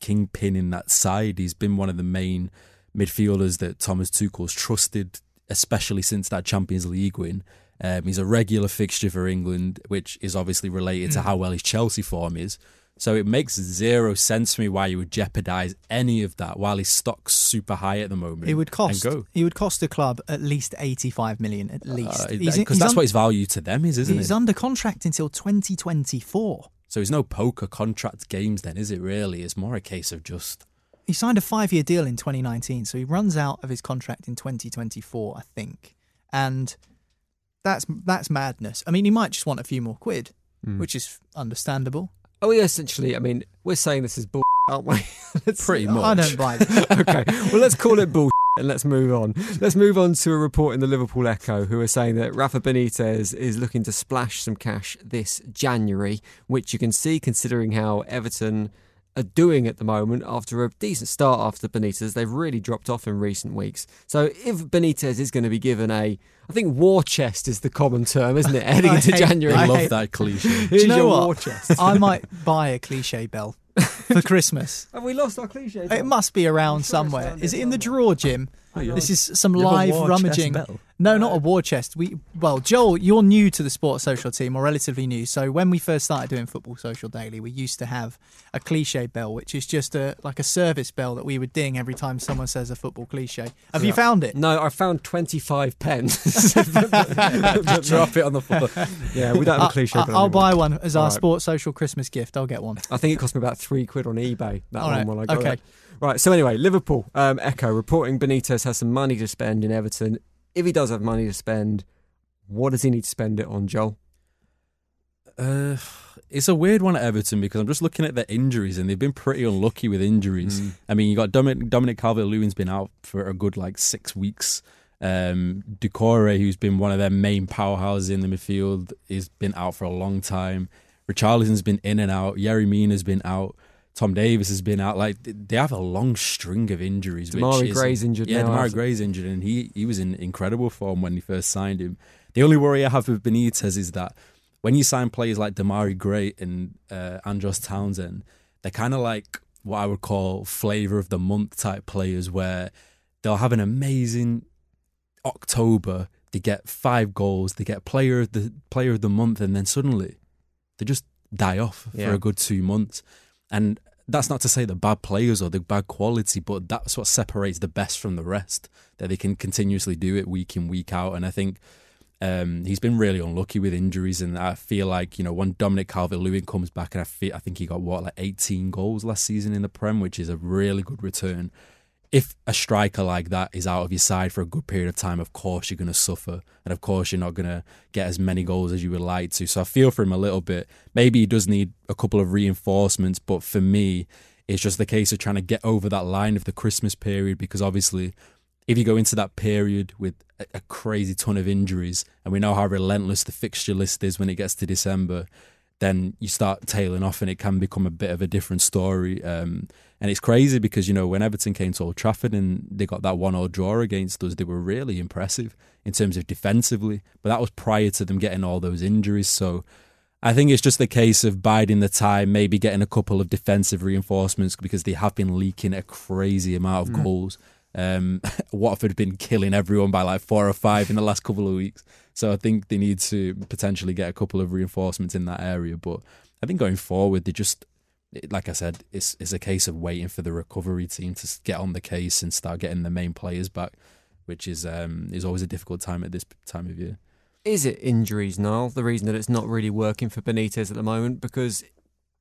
kingpin in that side. He's been one of the main midfielders that Thomas Tuchel's trusted, especially since that Champions League win. Um, he's a regular fixture for England, which is obviously related to how well his Chelsea form is. So it makes zero sense to me why you would jeopardise any of that while his stock's super high at the moment. It would cost. It would cost the club at least eighty-five million, at least. Because He's- he's that's un- what his value to them is, isn't He's it? under contract until twenty twenty-four. so it's no poker contract games then, is it really? It's more a case of just He signed a five-year deal in 2019, so he runs out of his contract in 2024, I think, and that's that's madness. I mean, he might just want a few more quid, Hmm. which is understandable. Oh, yeah, essentially, I mean, we're saying this is bull, aren't we? Pretty much. I don't buy that. okay, well, let's call it bull. and let's move on. Let's move on to a report in the Liverpool Echo who are saying that Rafa Benitez is looking to splash some cash this January, which you can see considering how Everton are doing at the moment after a decent start after Benitez. They've really dropped off in recent weeks. So if Benitez is going to be given a, I think war chest is the common term, isn't it? Heading into hate- January. I I love that cliche. Here's Do you know your what? war chest. I might buy a cliche bell for Christmas. Have we lost our cliche? It must be around sure somewhere. Is here it in the drawer, Jim? Oh, Hang. This is some You have a live rummaging. bell? No, not a war chest. We well, Joel, you're new to the Sports Social team, or relatively new. So when we first started doing Football Social Daily, we used to have a cliche bell, which is just a like a service bell that we would ding every time someone says a football cliche. Have you found it? No, I found 25 pence. Drop it on the floor. yeah, we don't have a cliche. I, bill will anymore. buy one as our Alright. Sports Social Christmas gift. I'll get one. I think it cost me about three quid on eBay. That All one right, I got okay. it. Right. So anyway, Liverpool um, Echo reporting Benitez has some money to spend in Everton. If he does have money to spend, what does he need to spend it on, Joel? Uh, it's a weird one at Everton because I'm just looking at their injuries and they've been pretty unlucky with injuries. Mm. I mean, you got Dominic, Dominic Calvert-Lewin's been out for a good like six weeks. Um, Doucoure, who's been one of their main powerhouses in the midfield, has been out for a long time. Richarlison's been in and out. Yerry Mina's been out. Tom Davies has been out. Like they have a long string of injuries. Demarai which is- Gray's injured Yeah, now Demarai Gray's injured, and he he was in incredible form when he first signed him. The only worry I have with Benitez is that when you sign players like Demarai Gray and uh, Andros Townsend, they're kind of like what I would call flavor of the month type players, where they'll have an amazing October. They get five goals. They get player of the player of the month, and then suddenly they just die off Yeah. for a good two months. And that's not to say they're bad players or they're bad quality, but that's what separates the best from the rest. That they can continuously do it week in week out. And I think um, he's been really unlucky with injuries, and I feel like you know when Dominic Calvert-Lewin comes back, and I feel I think he got what like 18 goals last season in the Prem, which is a really good return. If a striker like that is out of your side for a good period of time, of course you're going to suffer, and of course you're not going to get as many goals as you would like to. So I feel for him a little bit. Maybe he does need a couple of reinforcements, but for me, it's just the case of trying to get over that line of the Christmas period because obviously if you go into that period with a, crazy ton of injuries, and we know how relentless the fixture list is when it gets to December, then you start tailing off, and it can become a bit of a different story. Um, and it's crazy because you know when Everton came to Old Trafford and they got that one-all draw against us, they were really impressive in terms of defensively. But that was prior to them getting all those injuries, so. I think it's just a case of biding the time, maybe getting a couple of defensive reinforcements because they have been leaking a crazy amount of goals. Um, Watford have been killing everyone by like four or five in the last couple of weeks. So I think they need to potentially get a couple of reinforcements in that area. But I think going forward, they just, like I said, it's, it's a case of waiting for the recovery team to get on the case and start getting the main players back, which is um, is always a difficult time at this time of year. Is it injuries, Niall? The reason that it's not really working for Benitez at the moment because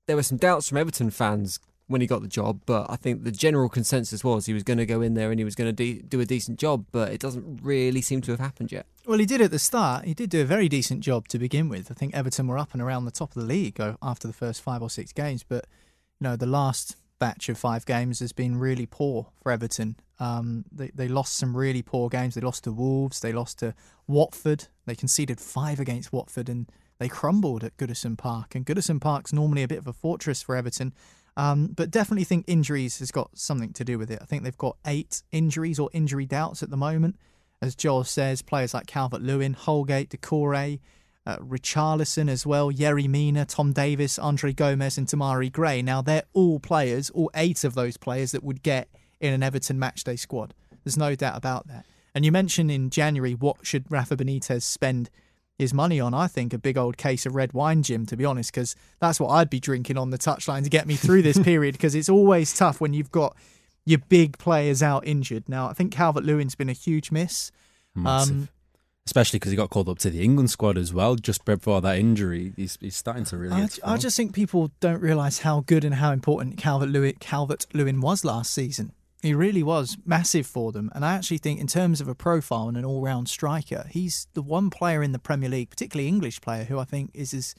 there were some doubts from Everton fans when he got the job, but I think the general consensus was he was going to go in there and he was going to de- do a decent job, but it doesn't really seem to have happened yet. Well, he did at the start. He did do a very decent job to begin with. I think Everton were up and around the top of the league uh, after the first five or six games, but you know the last batch of five games has been really poor for Everton. Um, they they lost some really poor games. They lost to Wolves. They lost to Watford. They conceded five against Watford, and they crumbled at Goodison Park. And Goodison Park's normally a bit of a fortress for Everton. Um, but definitely think injuries has got something to do with it. I think they've got eight injuries or injury doubts at the moment as Joel says, players like Calvert Lewin, Holgate, Doucoure, uh, Richarlison as well, Yerry Mina, Tom Davies, Andre Gomes, and Demarai Gray. Now, they're all players, all eight of those players that would get in an Everton matchday squad. There's no doubt about that. And you mentioned in January, what should Rafa Benitez spend his money on? I think a big old case of red wine, Jim, to be honest, because that's what I'd be drinking on the touchline to get me through this period, because it's always tough when you've got your big players out injured. Now, I think Calvert Lewin's been a huge miss. Um, Especially because he got called up to the England squad as well just before that injury. He's, he's starting to really. I, I just think people don't realise how good and how important Calvert Lewin, Calvert Lewin was last season. He really was massive for them. And I actually think, in terms of a profile and an all round striker, he's the one player in the Premier League, particularly English player, who I think is as,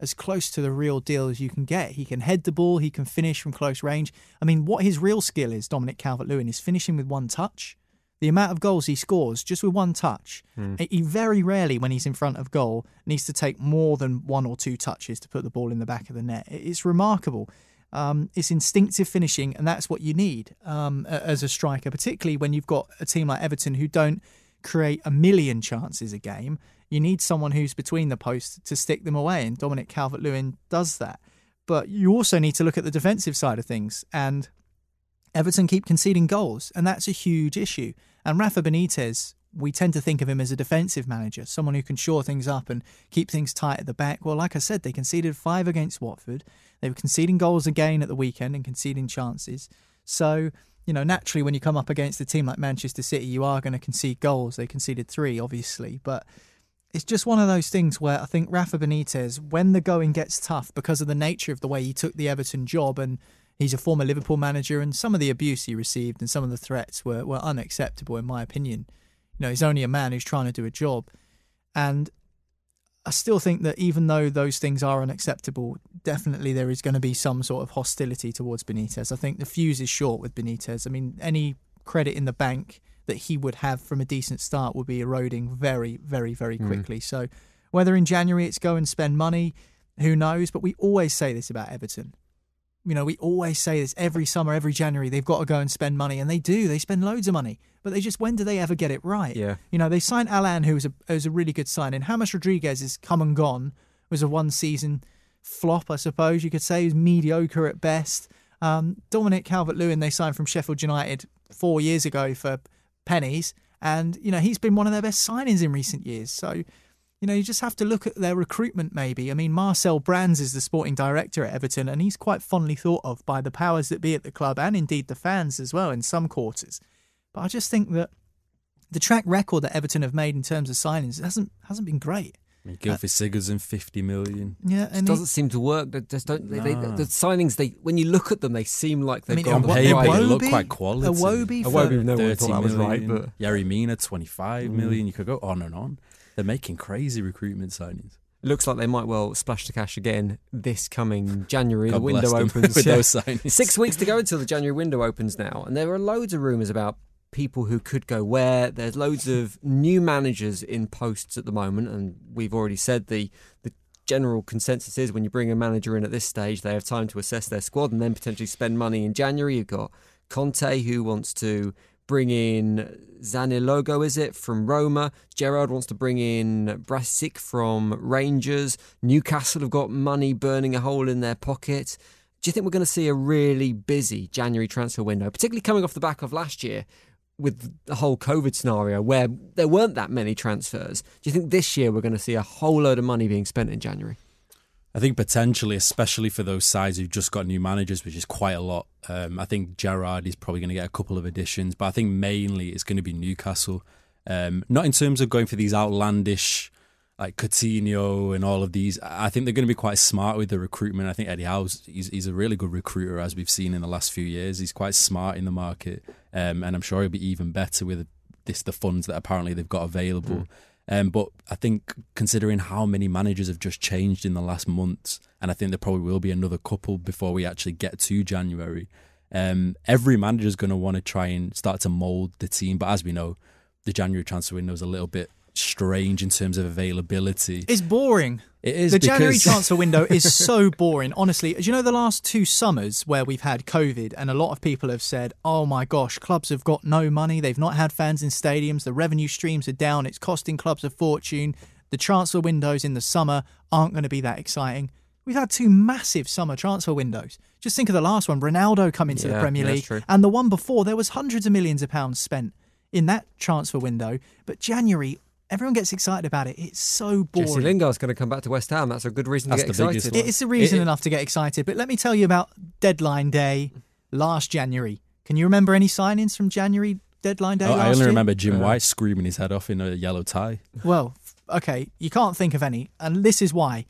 as close to the real deal as you can get. He can head the ball, he can finish from close range. I mean, what his real skill is, Dominic Calvert Lewin, is finishing with one touch. The amount of goals he scores just with one touch. Hmm. He very rarely, when he's in front of goal, needs to take more than one or two touches to put the ball in the back of the net. It's remarkable. Um, it's instinctive finishing, and that's what you need um, as a striker, particularly when you've got a team like Everton who don't create a million chances a game. You need someone who's between the posts to stick them away, and Dominic Calvert Lewin does that. But you also need to look at the defensive side of things, and Everton keep conceding goals, and that's a huge issue. And Rafa Benitez, we tend to think of him as a defensive manager, someone who can shore things up and keep things tight at the back. Well, like I said, they conceded five against Watford. They were conceding goals again at the weekend and conceding chances. So, you know, naturally, when you come up against a team like Manchester City, you are going to concede goals. They conceded three, obviously, but it's just one of those things where I think Rafa Benitez, when the going gets tough because of the nature of the way he took the Everton job, and he's a former Liverpool manager, and some of the abuse he received and some of the threats were, were unacceptable, in my opinion. You know, he's only a man who's trying to do a job. And I still think that even though those things are unacceptable, definitely there is going to be some sort of hostility towards Benitez. I think the fuse is short with Benitez. I mean, any credit in the bank that he would have from a decent start would be eroding very, very, very hmm. quickly. So whether in January it's go and spend money, who knows? But we always say this about Everton. You know, we always say this every summer, every January, they've got to go and spend money. And they do. They spend loads of money. But they just, when do they ever get it right? Yeah. You know, they signed Allan, who was a, was a really good signing. James Rodriguez is come and gone, was a one season flop, I suppose you could say. He was mediocre at best. Um, Dominic Calvert Lewin, they signed from Sheffield United four years ago for pennies. And, you know, he's been one of their best signings in recent years. So, you know, you just have to look at their recruitment maybe. I mean, Marcel Brands is the sporting director at Everton, and he's quite fondly thought of by the powers that be at the club and indeed the fans as well in some quarters. But I just think that the track record that Everton have made in terms of signings hasn't hasn't been great. I mean, Gylfi uh, Sigurdsson, 50 million. Yeah, It and he- doesn't seem to work. They just don't. They, they, No. the signings, they when you look at them, they seem like they've mean, gone On What, paper, right. they look quite quality. Iwobi for- Iwobi, no one thought that was right, but Yerry Mina, 25 million. Mm. You could go on and on. They're making crazy recruitment signings. it looks like they might well splash the cash again this coming January. God the window opens. yeah. Six weeks to go until the January window opens now, and there are loads of rumours about people who could go where. There's loads of new managers in posts at the moment, and we've already said the the general consensus is when you bring a manager in at this stage, they have time to assess their squad and then potentially spend money in January. You've got Conte who wants to bring in Zaniolo, is it, from Roma? Gerrard wants to bring in Barisic from Rangers. Newcastle have got money burning a hole in their pocket. Do you think we're going to see a really busy January transfer window, particularly coming off the back of last year with the whole COVID scenario where there weren't that many transfers? Do you think this year we're going to see a whole load of money being spent in January? I think potentially, especially for those sides who've just got new managers, which is quite a lot. Um, I think Gerrard is probably going to get a couple of additions, but I think mainly it's going to be Newcastle. Um, not in terms of going for these outlandish, like Coutinho and all of these. I think they're going to be quite smart with the recruitment. I think Eddie Howe's he's, he's a really good recruiter, as we've seen in the last few years. He's quite smart in the market, um, and I'm sure he'll be even better with this the funds that apparently they've got available. Um, but I think considering how many managers have just changed in the last months, and I think there probably will be another couple before we actually get to January. Um, every manager is going to want to try and start to mold the team, but as we know, the January transfer window is a little bit strange in terms of availability. it's boring. It is the January transfer window is so boring. Honestly, as you know, the last two summers where we've had COVID, and a lot of people have said, "Oh my gosh, clubs have got no money. They've not had fans in stadiums. The revenue streams are down. It's costing clubs a fortune. The transfer windows in the summer aren't going to be that exciting." We've had two massive summer transfer windows. Just think of the last one, Ronaldo coming to the Premier yeah, that's League, true. and the one before there was hundreds of millions of pounds spent in that transfer window. But January, everyone gets excited about it. It's so boring. Jesse Lingard's going to come back to West Ham. That's a good reason That's to get the biggest excited. one. It's a reason It- it- enough to get excited. But let me tell you about deadline day last January. Can you remember any signings from January deadline day Oh, last I only year? remember Jim White screaming his head off in a yellow tie. Well, okay, you can't think of any, and this is why.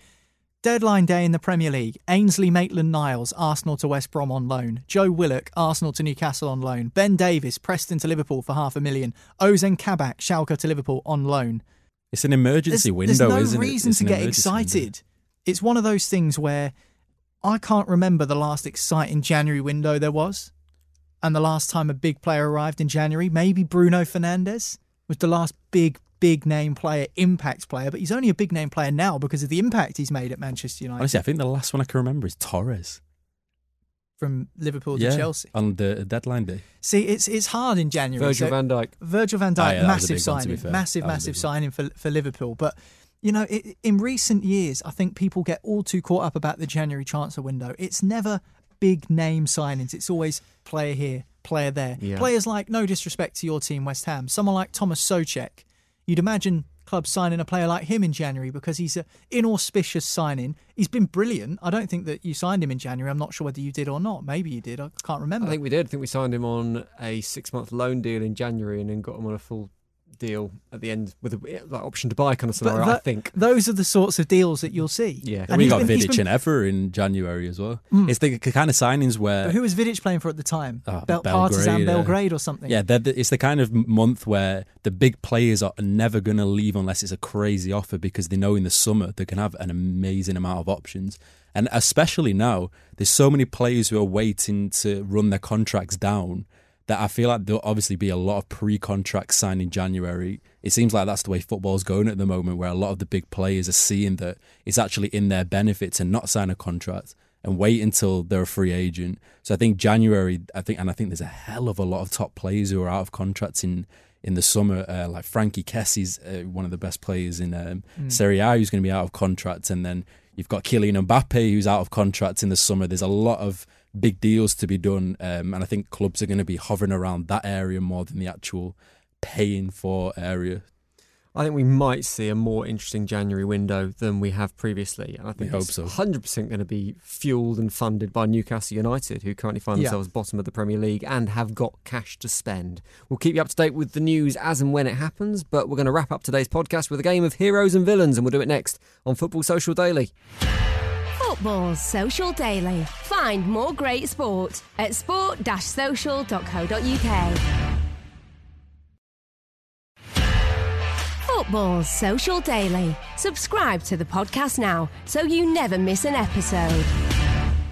Deadline day in the Premier League. Ainsley Maitland Niles, Arsenal to West Brom on loan. Joe Willock, Arsenal to Newcastle on loan. Ben Davies, Preston to Liverpool for half a million. Ozan Kabak, Schalke to Liverpool on loan. It's an emergency there's, window, there's no isn't it? reason to get emergency window. excited. It's one of those things where I can't remember the last exciting January window there was. And the last time a big player arrived in January, maybe Bruno Fernandes was the last big, big name player, impact player. But he's only a big name player now because of the impact he's made at Manchester United Honestly, I think the last one I can remember is Torres. from Liverpool to yeah, Chelsea. on the deadline day. See, it's it's hard in January. Virgil So- van Dijk. Virgil van Oh, Dijk, ah, yeah, that was a massive big one, signing, massive, That massive signing for for Liverpool. But you know, it, in recent years, I think people get all too caught up about the January transfer window. It's never big name signings. It's always player here, player there. Yeah. Players like, no disrespect to your team, West Ham, someone like Thomas Soucek. You'd imagine clubs signing a player like him in January because he's an inauspicious signing. He's been brilliant. I don't think that you signed him in January. I'm not sure whether you did or not. Maybe you did. I can't remember. I think we did. I think we signed him on a six month loan deal in January and then got him on a full deal at the end with a like, option to buy kind of scenario. I think. those are the sorts of deals that you'll see. Yeah. And we got been- Vidic been- and Evra in January as well. Mm. It's the kind of signings where But who was Vidic playing for at the time? Oh, Bel- Belgrade, Partizan yeah. Belgrade or something. Yeah, the, it's the kind of month where the big players are never going to leave unless it's a crazy offer because they know in the summer they can have an amazing amount of options. And especially now, there's so many players who are waiting to run their contracts down that I feel like there'll obviously be a lot of pre-contract signed in January. It seems like that's the way football's going at the moment, where a lot of the big players are seeing that it's actually in their benefit to not sign a contract and wait until they're a free agent. So I think January, I think, and I think there's a hell of a lot of top players who are out of contracts in in the summer. Uh, like Frankie Kessie's uh, one of the best players in um, Serie A, who's going to be out of contract, and then you've got Kylian Mbappe, who's out of contract in the summer. There's a lot of big deals to be done, um, and I think clubs are going to be hovering around that area more than the actual paying for area. I think we might see a more interesting January window than we have previously. And I think We it's so. 100% going to be fueled and funded by Newcastle United, who currently find Yeah. themselves bottom of the Premier League and have got cash to spend. We'll keep you up to date with the news as and when it happens, but we're going to wrap up today's podcast with a game of heroes and villains, and we'll do it next on Football Social Daily. Football's Social Daily. Find more great sport at sport-social.co.uk. Football's Social Daily. Subscribe to the podcast now so you never miss an episode.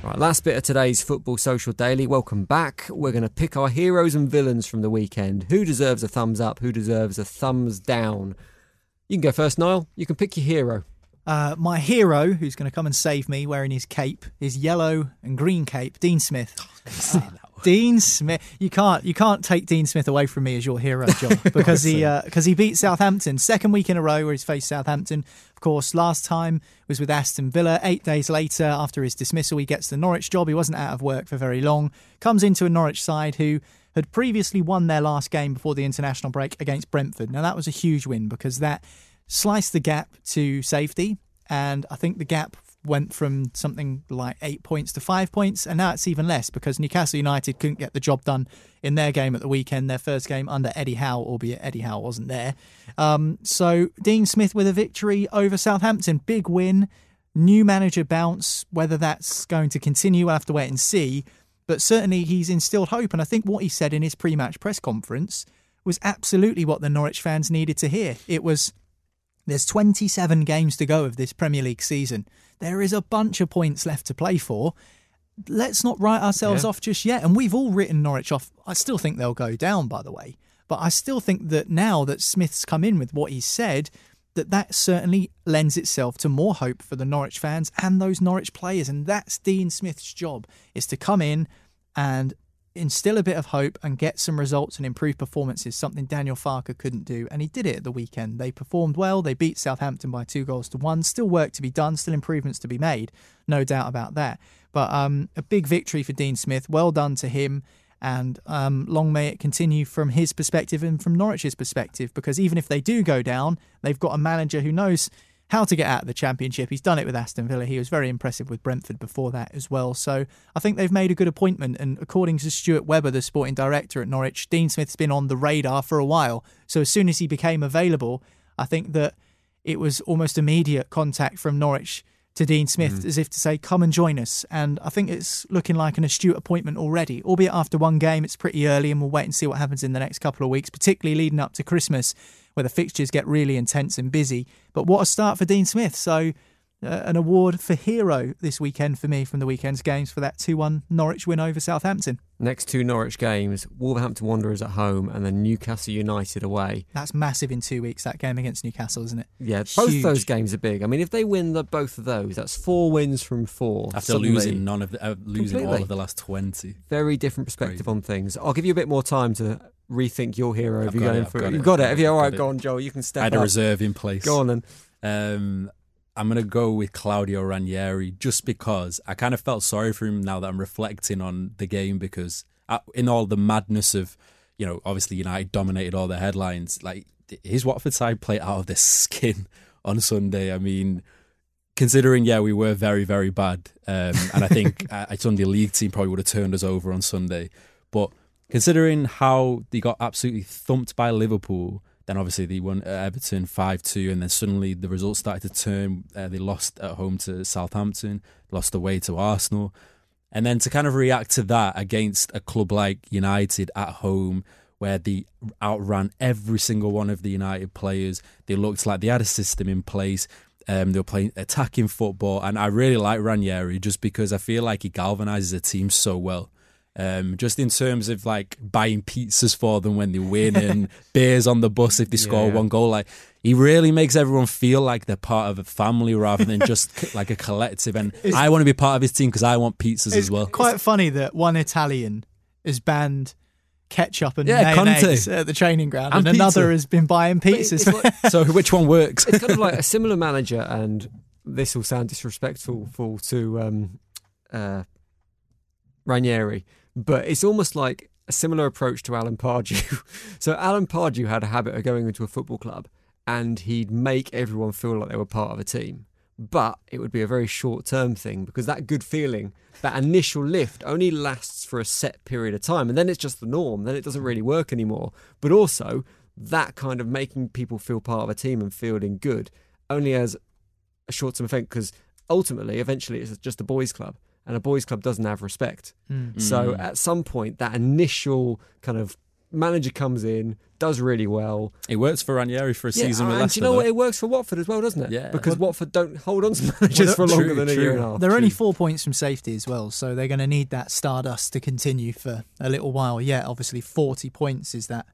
Right, last bit of today's Football Social Daily. Welcome back. We're going to pick our heroes and villains from the weekend. Who deserves a thumbs up? Who deserves a thumbs down? You can go first, Niall. You can pick your hero. Uh, my hero, who's going to come and save me, wearing his cape, his yellow and green cape, Dean Smith. Uh, Dean Smith, you can't you can't take Dean Smith away from me as your hero, John, because he because he beat Southampton second week in a row where he's faced Southampton. Of course, last time was with Aston Villa. Eight days later, after his dismissal, he gets the Norwich job. He wasn't out of work for very long. Comes into a Norwich side who had previously won their last game before the international break against Brentford. Now that was a huge win because that sliced the gap to safety, and I think the gap went from something like eight points to five points, and now it's even less because Newcastle United couldn't get the job done in their game at the weekend, their first game under Eddie Howe, albeit Eddie Howe wasn't there. Um, so Dean Smith with a victory over Southampton, big win, new manager bounce. Whether that's going to continue, we'll have to wait and see. But certainly he's instilled hope, and I think what he said in his pre-match press conference was absolutely what the Norwich fans needed to hear. It was there's 27 games to go of this Premier League season. There is a bunch of points left to play for. Let's not write ourselves Yeah. off just yet. And we've all written Norwich off. I still think they'll go down, by the way. But I still think that now that Smith's come in with what he said, that that certainly lends itself to more hope for the Norwich fans and those Norwich players. And that's Dean Smith's job, is to come in and instill a bit of hope and get some results and improve performances, something Daniel Farke couldn't do. And he did it at the weekend. They performed well. They beat Southampton by two goals to one. Still work to be done, still improvements to be made. No doubt about that. But um, a big victory for Dean Smith. Well done to him. And um, long may it continue from his perspective and from Norwich's perspective, because even if they do go down, they've got a manager who knows how to get out of the championship. He's done it with Aston Villa. He was very impressive with Brentford before that as well. So I think they've made a good appointment. And according to Stuart Webber, the sporting director at Norwich, Dean Smith's been on the radar for a while. So as soon as he became available, I think that it was almost immediate contact from Norwich to Dean Smith mm. as if to say, come and join us. And I think it's looking like an astute appointment already, albeit after one game, it's pretty early and we'll wait and see what happens in the next couple of weeks, particularly leading up to Christmas where the fixtures get really intense and busy. But what a start for Dean Smith. So uh, an award for hero this weekend for me from the weekend's games for that 2 1 Norwich win over Southampton. Next two Norwich games Wolverhampton Wanderers at home and then Newcastle United away. That's massive in two weeks, that game against Newcastle, isn't it? Yeah, both those games are big. I mean, if they win the, both of those, that's four wins from four. After Suddenly, losing none of the, uh, losing all of the last twenty. very different perspective on things. I'll give you a bit more time to rethink your hero if you're it, going I've for got You've got it. Have you? All got go on, Joel. You can step I had a up. reserve in place. Go on then. Um, I'm gonna go with Claudio Ranieri just because I kind of felt sorry for him now that I'm reflecting on the game because uh, in all the madness of you know obviously United dominated all the headlines like his Watford side played out of their skin on Sunday. I mean. Considering, yeah, we were very, very bad, um, and I think uh, a Sunday league team probably would have turned us over on Sunday. But considering how they got absolutely thumped by Liverpool, then obviously they won at Everton 5 2, and then suddenly the results started to turn. Uh, they lost at home to Southampton, lost away to Arsenal. And then to kind of react to that against a club like United at home, where they outran every single one of the United players, they looked like they had a system in place. Um, they were playing attacking football, and I really like Ranieri just because I feel like he galvanizes a team so well. Um, just in terms of like buying pizzas for them when they win and beers on the bus if they score Yeah. one goal, like he really makes everyone feel like they're part of a family rather than just like a collective. And I want to be part of his team because I want pizzas It's as well. quite funny that one Italian is banned ketchup and Yeah, Conte. at the training ground, And and, another has been buying pizzas. like- so which one works? it's kind of like a similar manager, and this will sound disrespectful for, to um, uh, Ranieri, but it's almost like a similar approach to Alan Pardew. so Alan Pardew had a habit of going into a football club, and he'd make everyone feel like they were part of a team. But it would be a very short term thing because that good feeling, that initial lift, only lasts for a set period of time. And then it's just the norm. Then it doesn't really work anymore. But also, that kind of making people feel part of a team and feeling good only has a short term effect because ultimately, eventually, it's just a boys' club. And a boys' club doesn't have respect. Mm. So at some point, that initial kind of manager comes in, does really well. It works for Ranieri for a season with and Leicester. you know what? It works for Watford as well, doesn't it? Yeah. Because Well- Watford don't hold on to managers Well, for longer true, than a year and a half. They're only four points from safety as well, so they're going to need that stardust to continue for a little while. Yeah, obviously, 40 points is that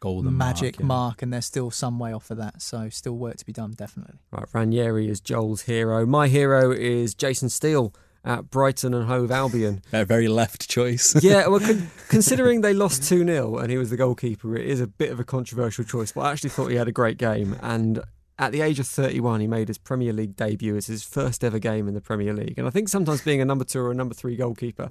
Golden magic mark, mark, and they're still some way off of that, so still work to be done, definitely. Right, Ranieri is Joel's hero. My hero is Jason Steele at Brighton and Hove Albion. A very left choice. yeah, well, con- considering they lost 2 0 and he was the goalkeeper, it is a bit of a controversial choice, but I actually thought he had a great game. And at the age of 31, he made his Premier League debut as his first ever game in the Premier League. And I think sometimes being a number two or a number three goalkeeper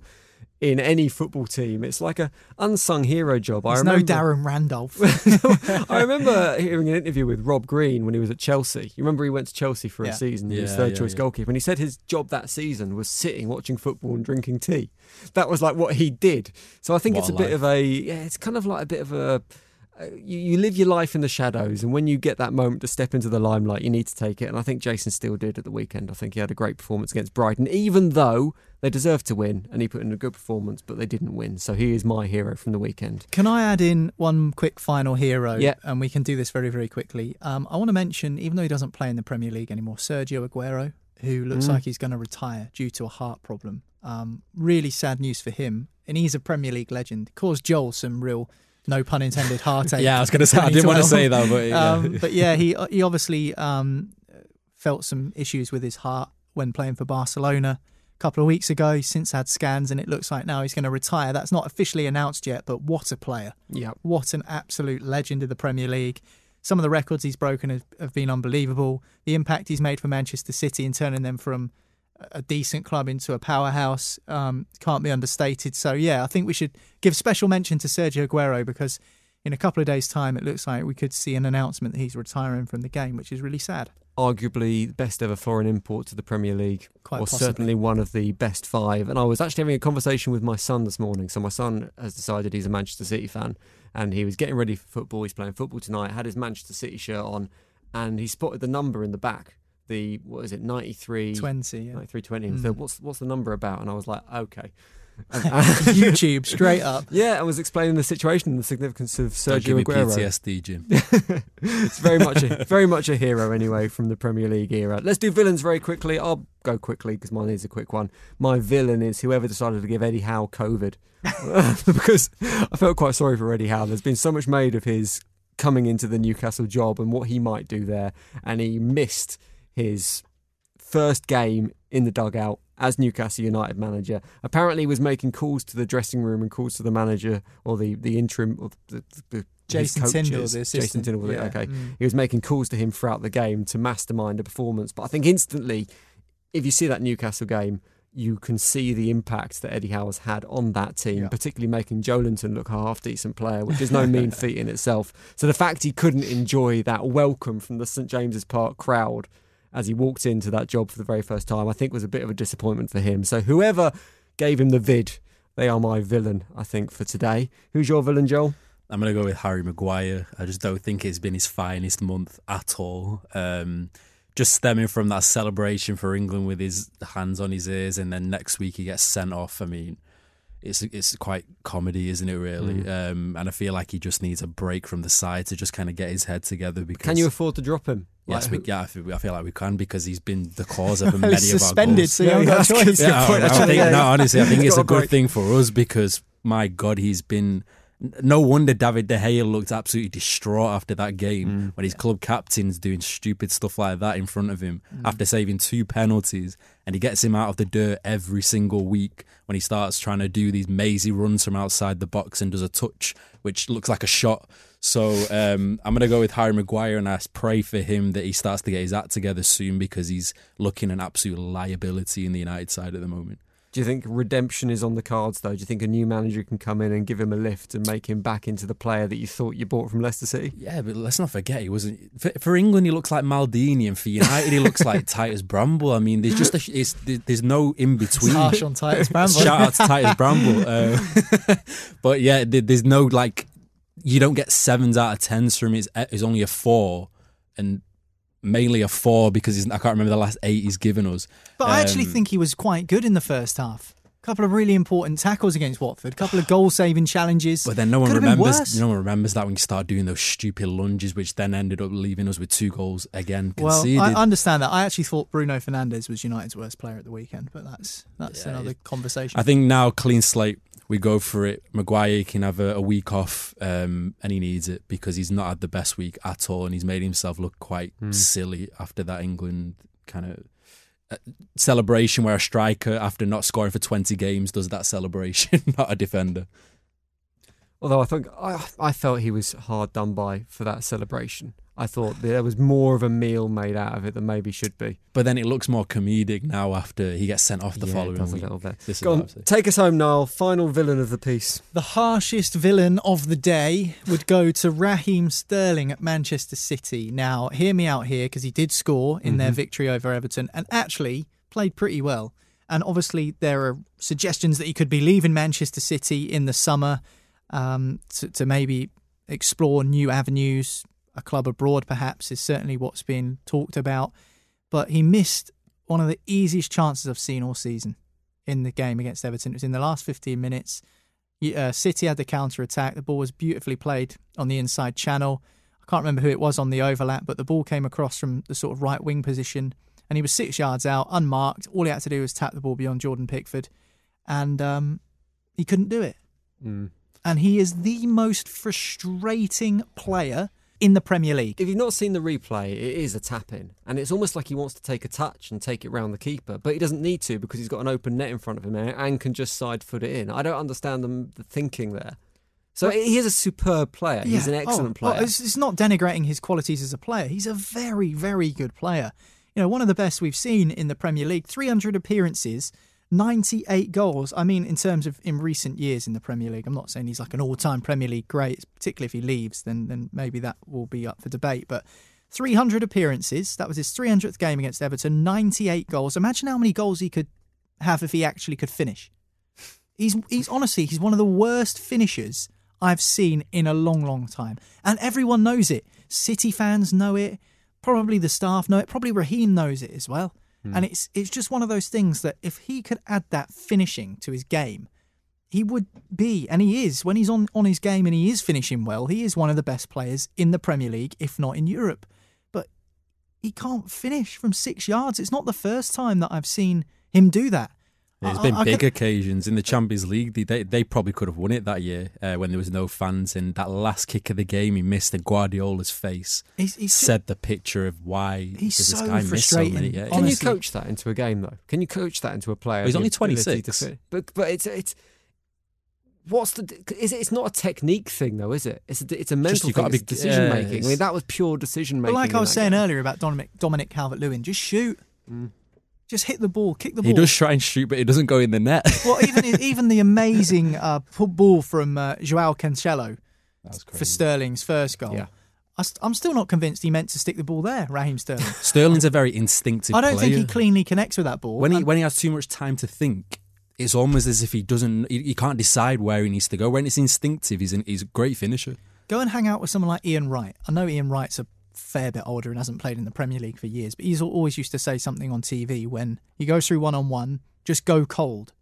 in any football team, it's like a unsung hero job. I There's no Darren Randolph. I remember hearing an interview with Rob Green when he was at Chelsea. You remember he went to Chelsea for Yeah. a season, he was third yeah, choice yeah. goalkeeper, and he said his job that season was sitting, watching football, and drinking tea. That was like what he did. So I think What it's a a bit of a, yeah, it's kind of like a bit of a. You, you live your life in the shadows, and when you get that moment to step into the limelight, you need to take it. And I think Jason Steele did at the weekend. I think he had a great performance against Brighton, even though they deserved to win, and he put in a good performance, but they didn't win. So he is my hero from the weekend. Can I add in one quick final hero? Yeah. And we can do this very, very quickly. Um, I want to mention, even though he doesn't play in the Premier League anymore, Sergio Aguero, who looks Mm. like he's going to retire due to a heart problem. Um, really sad news for him. And he's a Premier League legend. Caused Joel some real, no pun intended, heartache. yeah, I was going to say, I didn't want to say that, but yeah. Um, but yeah, he he obviously um, felt some issues with his heart when playing for Barcelona a couple of weeks ago. He's since had scans, and it looks like now he's going to retire. That's not officially announced yet, but what a player! Yeah. What an absolute legend of the Premier League. Some of the records he's broken have, have been unbelievable. The impact he's made for Manchester City in turning them from a decent club into a powerhouse um, can't be understated. So yeah, I think we should give special mention to Sergio Aguero because in a couple of days' time, it looks like we could see an announcement that he's retiring from the game, which is really sad. arguably the best ever foreign import to the Premier League, Quite or possibly. certainly one of the best five. And I was actually having a conversation with my son this morning. So my son has decided he's a Manchester City fan, and he was getting ready for football. He's playing football tonight. Had his Manchester City shirt on, and he spotted the number in the back. The what is it, ninety three. 20. Yeah. 9320 and Mm. said, "What's what's the number about?" And I was like, "Okay." YouTube straight up. Yeah, I was explaining the situation and the significance of Don't give Sergio me Aguero. PTSD, Jim. it's very much a, very much a hero anyway from the Premier League era. Let's do villains very quickly. I'll go quickly because mine is a quick one. My villain is whoever decided to give Eddie Howe COVID because I felt quite sorry for Eddie Howe. There's been so much made of his coming into the Newcastle job and what he might do there, and he missed his first game in the dugout as Newcastle United manager. Apparently, he was making calls to the dressing room and calls to the manager or the the interim or the, the, Jason. Tindall, the Jason assistant. Was it? Yeah. okay. Mm. He was making calls to him throughout the game to mastermind a performance. But I think instantly, if you see that Newcastle game, you can see the impact that Eddie Howe has had on that team, Yeah. particularly making Joelinton look a half decent player, which is no mean feat in itself. So the fact he couldn't enjoy that welcome from the St James's Park crowd as he walked into that job for the very first time, I think was a bit of a disappointment for him. So whoever gave him the vid, they are my villain, I think, for today. Who's your villain, Joel? I'm gonna go with Harry Maguire. I just don't think it's been his finest month at all. Um, just stemming from that celebration for England with his hands on his ears, and then next week he gets sent off. I mean, it's it's quite comedy, isn't it? Really, um, and I feel like he just needs a break from the side to just kind of get his head together. Because Can you afford to drop him? Yes, Like, we, yeah, I feel, I feel like we can because he's been the cause of many of our suspended, goals. so you haven't Yeah, got a yeah, choice. Yeah, I, I think, no, honestly, I think it's a a good great- thing for us because my God, he's been. No wonder David De Gea looked absolutely distraught after that game Mm. when his club captain's doing stupid stuff like that in front of him Mm. after saving two penalties, and he gets him out of the dirt every single week when he starts trying to do these mazy runs from outside the box and does a touch which looks like a shot. So um, I'm gonna go with Harry Maguire, and I pray for him that he starts to get his act together soon because he's looking an absolute liability in the United side at the moment. Do you think redemption is on the cards, though? Do you think a new manager can come in and give him a lift and make him back into the player that you thought you bought from Leicester City? Yeah, but let's not forget he wasn't for, for England. He looks like Maldini, and for United he looks like Titus Bramble. I mean, there's just a, it's, there's no in It's between. harsh on Titus Bramble. Shout out to Titus Bramble. Uh, but yeah, there- there's no like you don't get sevens out of tens from him. It's, it's only a four, and mainly a four because he's, I can't remember the last eight he's given us. But I actually Um, think he was quite good in the first half. A couple of really important tackles against Watford, a couple of goal saving challenges. But then no one Could remembers. No one remembers that when you start doing those stupid lunges, which then ended up leaving us with two goals again well. I understand that. I actually thought Bruno Fernandes was United's worst player at the weekend, but that's that's Yeah, another conversation. I think now clean slate. We go for it. Maguire can have a, a week off, um, and he needs it because he's not had the best week at all, and he's made himself look quite silly after that England kind of uh, celebration where a striker, after not scoring for twenty games, does that celebration, not a defender. Although I think I, I felt he was hard done by for that celebration. I thought there was more of a meal made out of it than maybe should be. But then it looks more comedic now after he gets sent off the Yeah, it following does a little bit. This Go on, take us home, Niall. Final villain of the piece. The harshest villain of the day would go to Raheem Sterling at Manchester City. Now, hear me out here because he did score in their victory over Everton and actually played pretty well. And obviously, there are suggestions that he could be leaving Manchester City in the summer um, to, to maybe explore new avenues. A club abroad, perhaps, is certainly what's being talked about. But he missed one of the easiest chances I've seen all season in the game against Everton. It was in the last 15 minutes. Uh, City had the counter attack. The ball was beautifully played on the inside channel. I can't remember who it was on the overlap, but the ball came across from the sort of right wing position, and he was six yards out, unmarked. All he had to do was tap the ball beyond Jordan Pickford, and um, he couldn't do it. And he is the most frustrating player in the Premier League. If you've not seen the replay, it is a tap in. And it's almost like he wants to take a touch and take it round the keeper. But he doesn't need to because he's got an open net in front of him and can just side foot it in. I don't understand the, the thinking there. So he is a superb player. He's an oh, excellent Oh, well, player. it's, it's not denigrating his qualities as a player. He's a very, very good player. You know, one of the best we've seen in the Premier League. 300 appearances, 98 goals. I mean, in terms of in recent years in the Premier League, I'm not saying he's like an all-time Premier League great. Particularly if he leaves, then then maybe that will be up for debate. But 300 appearances. That was his 300th game against Everton. 98 goals. Imagine how many goals he could have if he actually could finish. He's he's honestly he's one of the worst finishers I've seen in a long, long time, and everyone knows it. City fans know it. Probably the staff know it. Probably Raheem knows it as well. Hmm. And it's it's just one of those things that if he could add that finishing to his game, he would be, and he is, when he's on, on his game and he is finishing well, he is one of the best players in the Premier League, if not in Europe. But he can't finish from six yards. It's not the first time that I've seen him do that. There's I- been I- I big can- occasions in the Champions League. They, they they probably could have won it that year uh, when there was no fans. And that last kick of the game, he missed. And Guardiola's face He's, he's said the picture of why He's did this so guy missed so many. frustrating, Yeah, Can you coach that into a game though? Can you coach that into a player? Well, he's only 26. But but it's it's what's the is it? It's not a technique thing though, is it? It's a, it's a mental you've thing. gotta It's be- decision yeah, making. I mean, that was pure decision But making. like I was saying game. earlier about Dominic, Dominic Calvert Lewin, just shoot. Just hit the ball, kick the ball. he does try and shoot, but it doesn't go in the net. Well, even even the amazing uh, pu- ball from uh, Joao Cancelo for Sterling's first goal. Yeah. I st- I'm still not convinced he meant to stick the ball there, Raheem Sterling. Sterling's a very instinctive. I don't think he cleanly connects with that ball. when he when he has too much time to think, it's almost as if he doesn't. He, he can't decide where he needs to go. When it's instinctive, he's an, he's a great finisher. go and hang out with someone like Ian Wright. I know Ian Wright's a fair bit older and hasn't played in the Premier League for years, but he's always used to say something on TV when he goes through one on one, just go cold.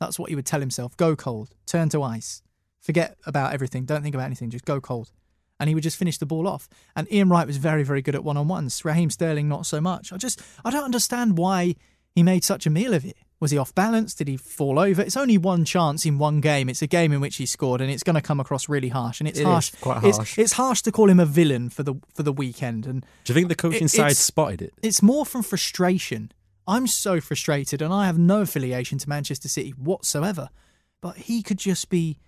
That's what he would tell himself go cold, turn to ice, forget about everything, don't think about anything, just go cold. And he would just finish the ball off. And Ian Wright was very, very good at one on ones. Raheem Sterling, not so much. I just, I don't understand why he made such a meal of it. Was he off balance? Did he fall over? It's only one chance in one game. It's a game in which he scored, and it's going to come across really harsh. And it's It is harsh. quite harsh. It's, harsh to call him a villain for the for the weekend, and Do you think the coaching It- side spotted it? it's more from frustration. I'm so frustrated, and I have no affiliation to Manchester City whatsoever. But he could just be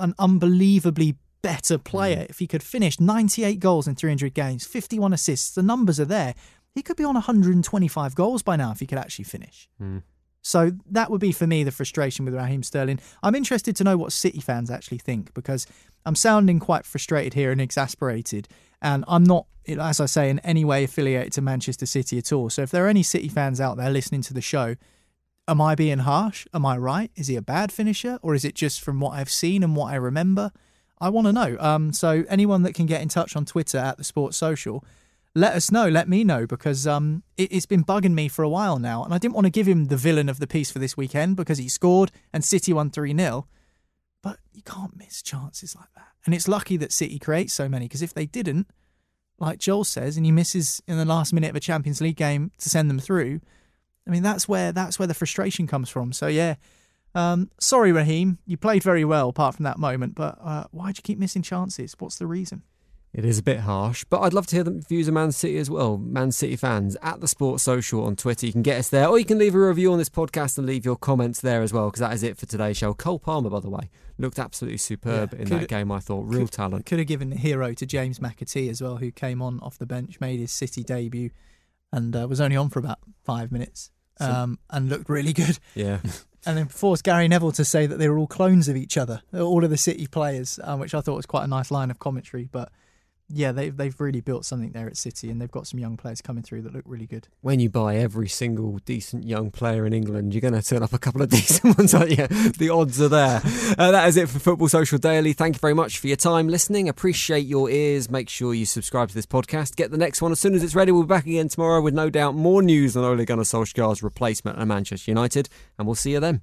an unbelievably better player mm. if he could finish 98 goals in 300 games, 51 assists. The numbers are there. He could be on 125 goals by now if he could actually finish. Mm. So that would be for me the frustration with Raheem Sterling. I'm interested to know what City fans actually think because I'm sounding quite frustrated here and exasperated. And I'm not, as I say, in any way affiliated to Manchester City at all. So if there are any City fans out there listening to the show, am I being harsh? Am I right? Is he a bad finisher? Or is it just from what I've seen and what I remember? I want to know. Um, so anyone that can get in touch on Twitter at the Sports Social, let us know. Let me know because um, it, it's been bugging me for a while now, and I didn't want to give him the villain of the piece for this weekend because he scored and City won three 0 But you can't miss chances like that, and it's lucky that City creates so many because if they didn't, like Joel says, and he misses in the last minute of a Champions League game to send them through, I mean that's where that's where the frustration comes from. So yeah. Um, sorry, Raheem. You played very well apart from that moment, but uh, why'd you keep missing chances? What's the reason? It is a bit harsh, but I'd love to hear the views of Man City as well. Man City fans at the Sports Social on Twitter. You can get us there, or you can leave a review on this podcast and leave your comments there as well, because that is it for today's show. Cole Palmer, by the way, looked absolutely superb Yeah, in could- that game. I thought real talent. Could have given the hero to James McAtee as well, who came on off the bench, made his City debut, and uh, was only on for about five minutes, um, and looked really good. Yeah, And then forced Gary Neville to say that they were all clones of each other, all of the City players, um, which I thought was quite a nice line of commentary. But yeah, they've they've really built something there at City, and they've got some young players coming through that look really good. when you buy every single decent young player in England, you're going to turn up a couple of decent ones, aren't you? The odds are there. Uh, that is it for Football Social Daily. Thank you very much for your time listening. Appreciate your ears. Make sure you subscribe to this podcast. Get the next one as soon as it's ready. We'll be back again tomorrow with no doubt more news on Ole Gunnar Solskjaer's replacement at Manchester United, and we'll see you then.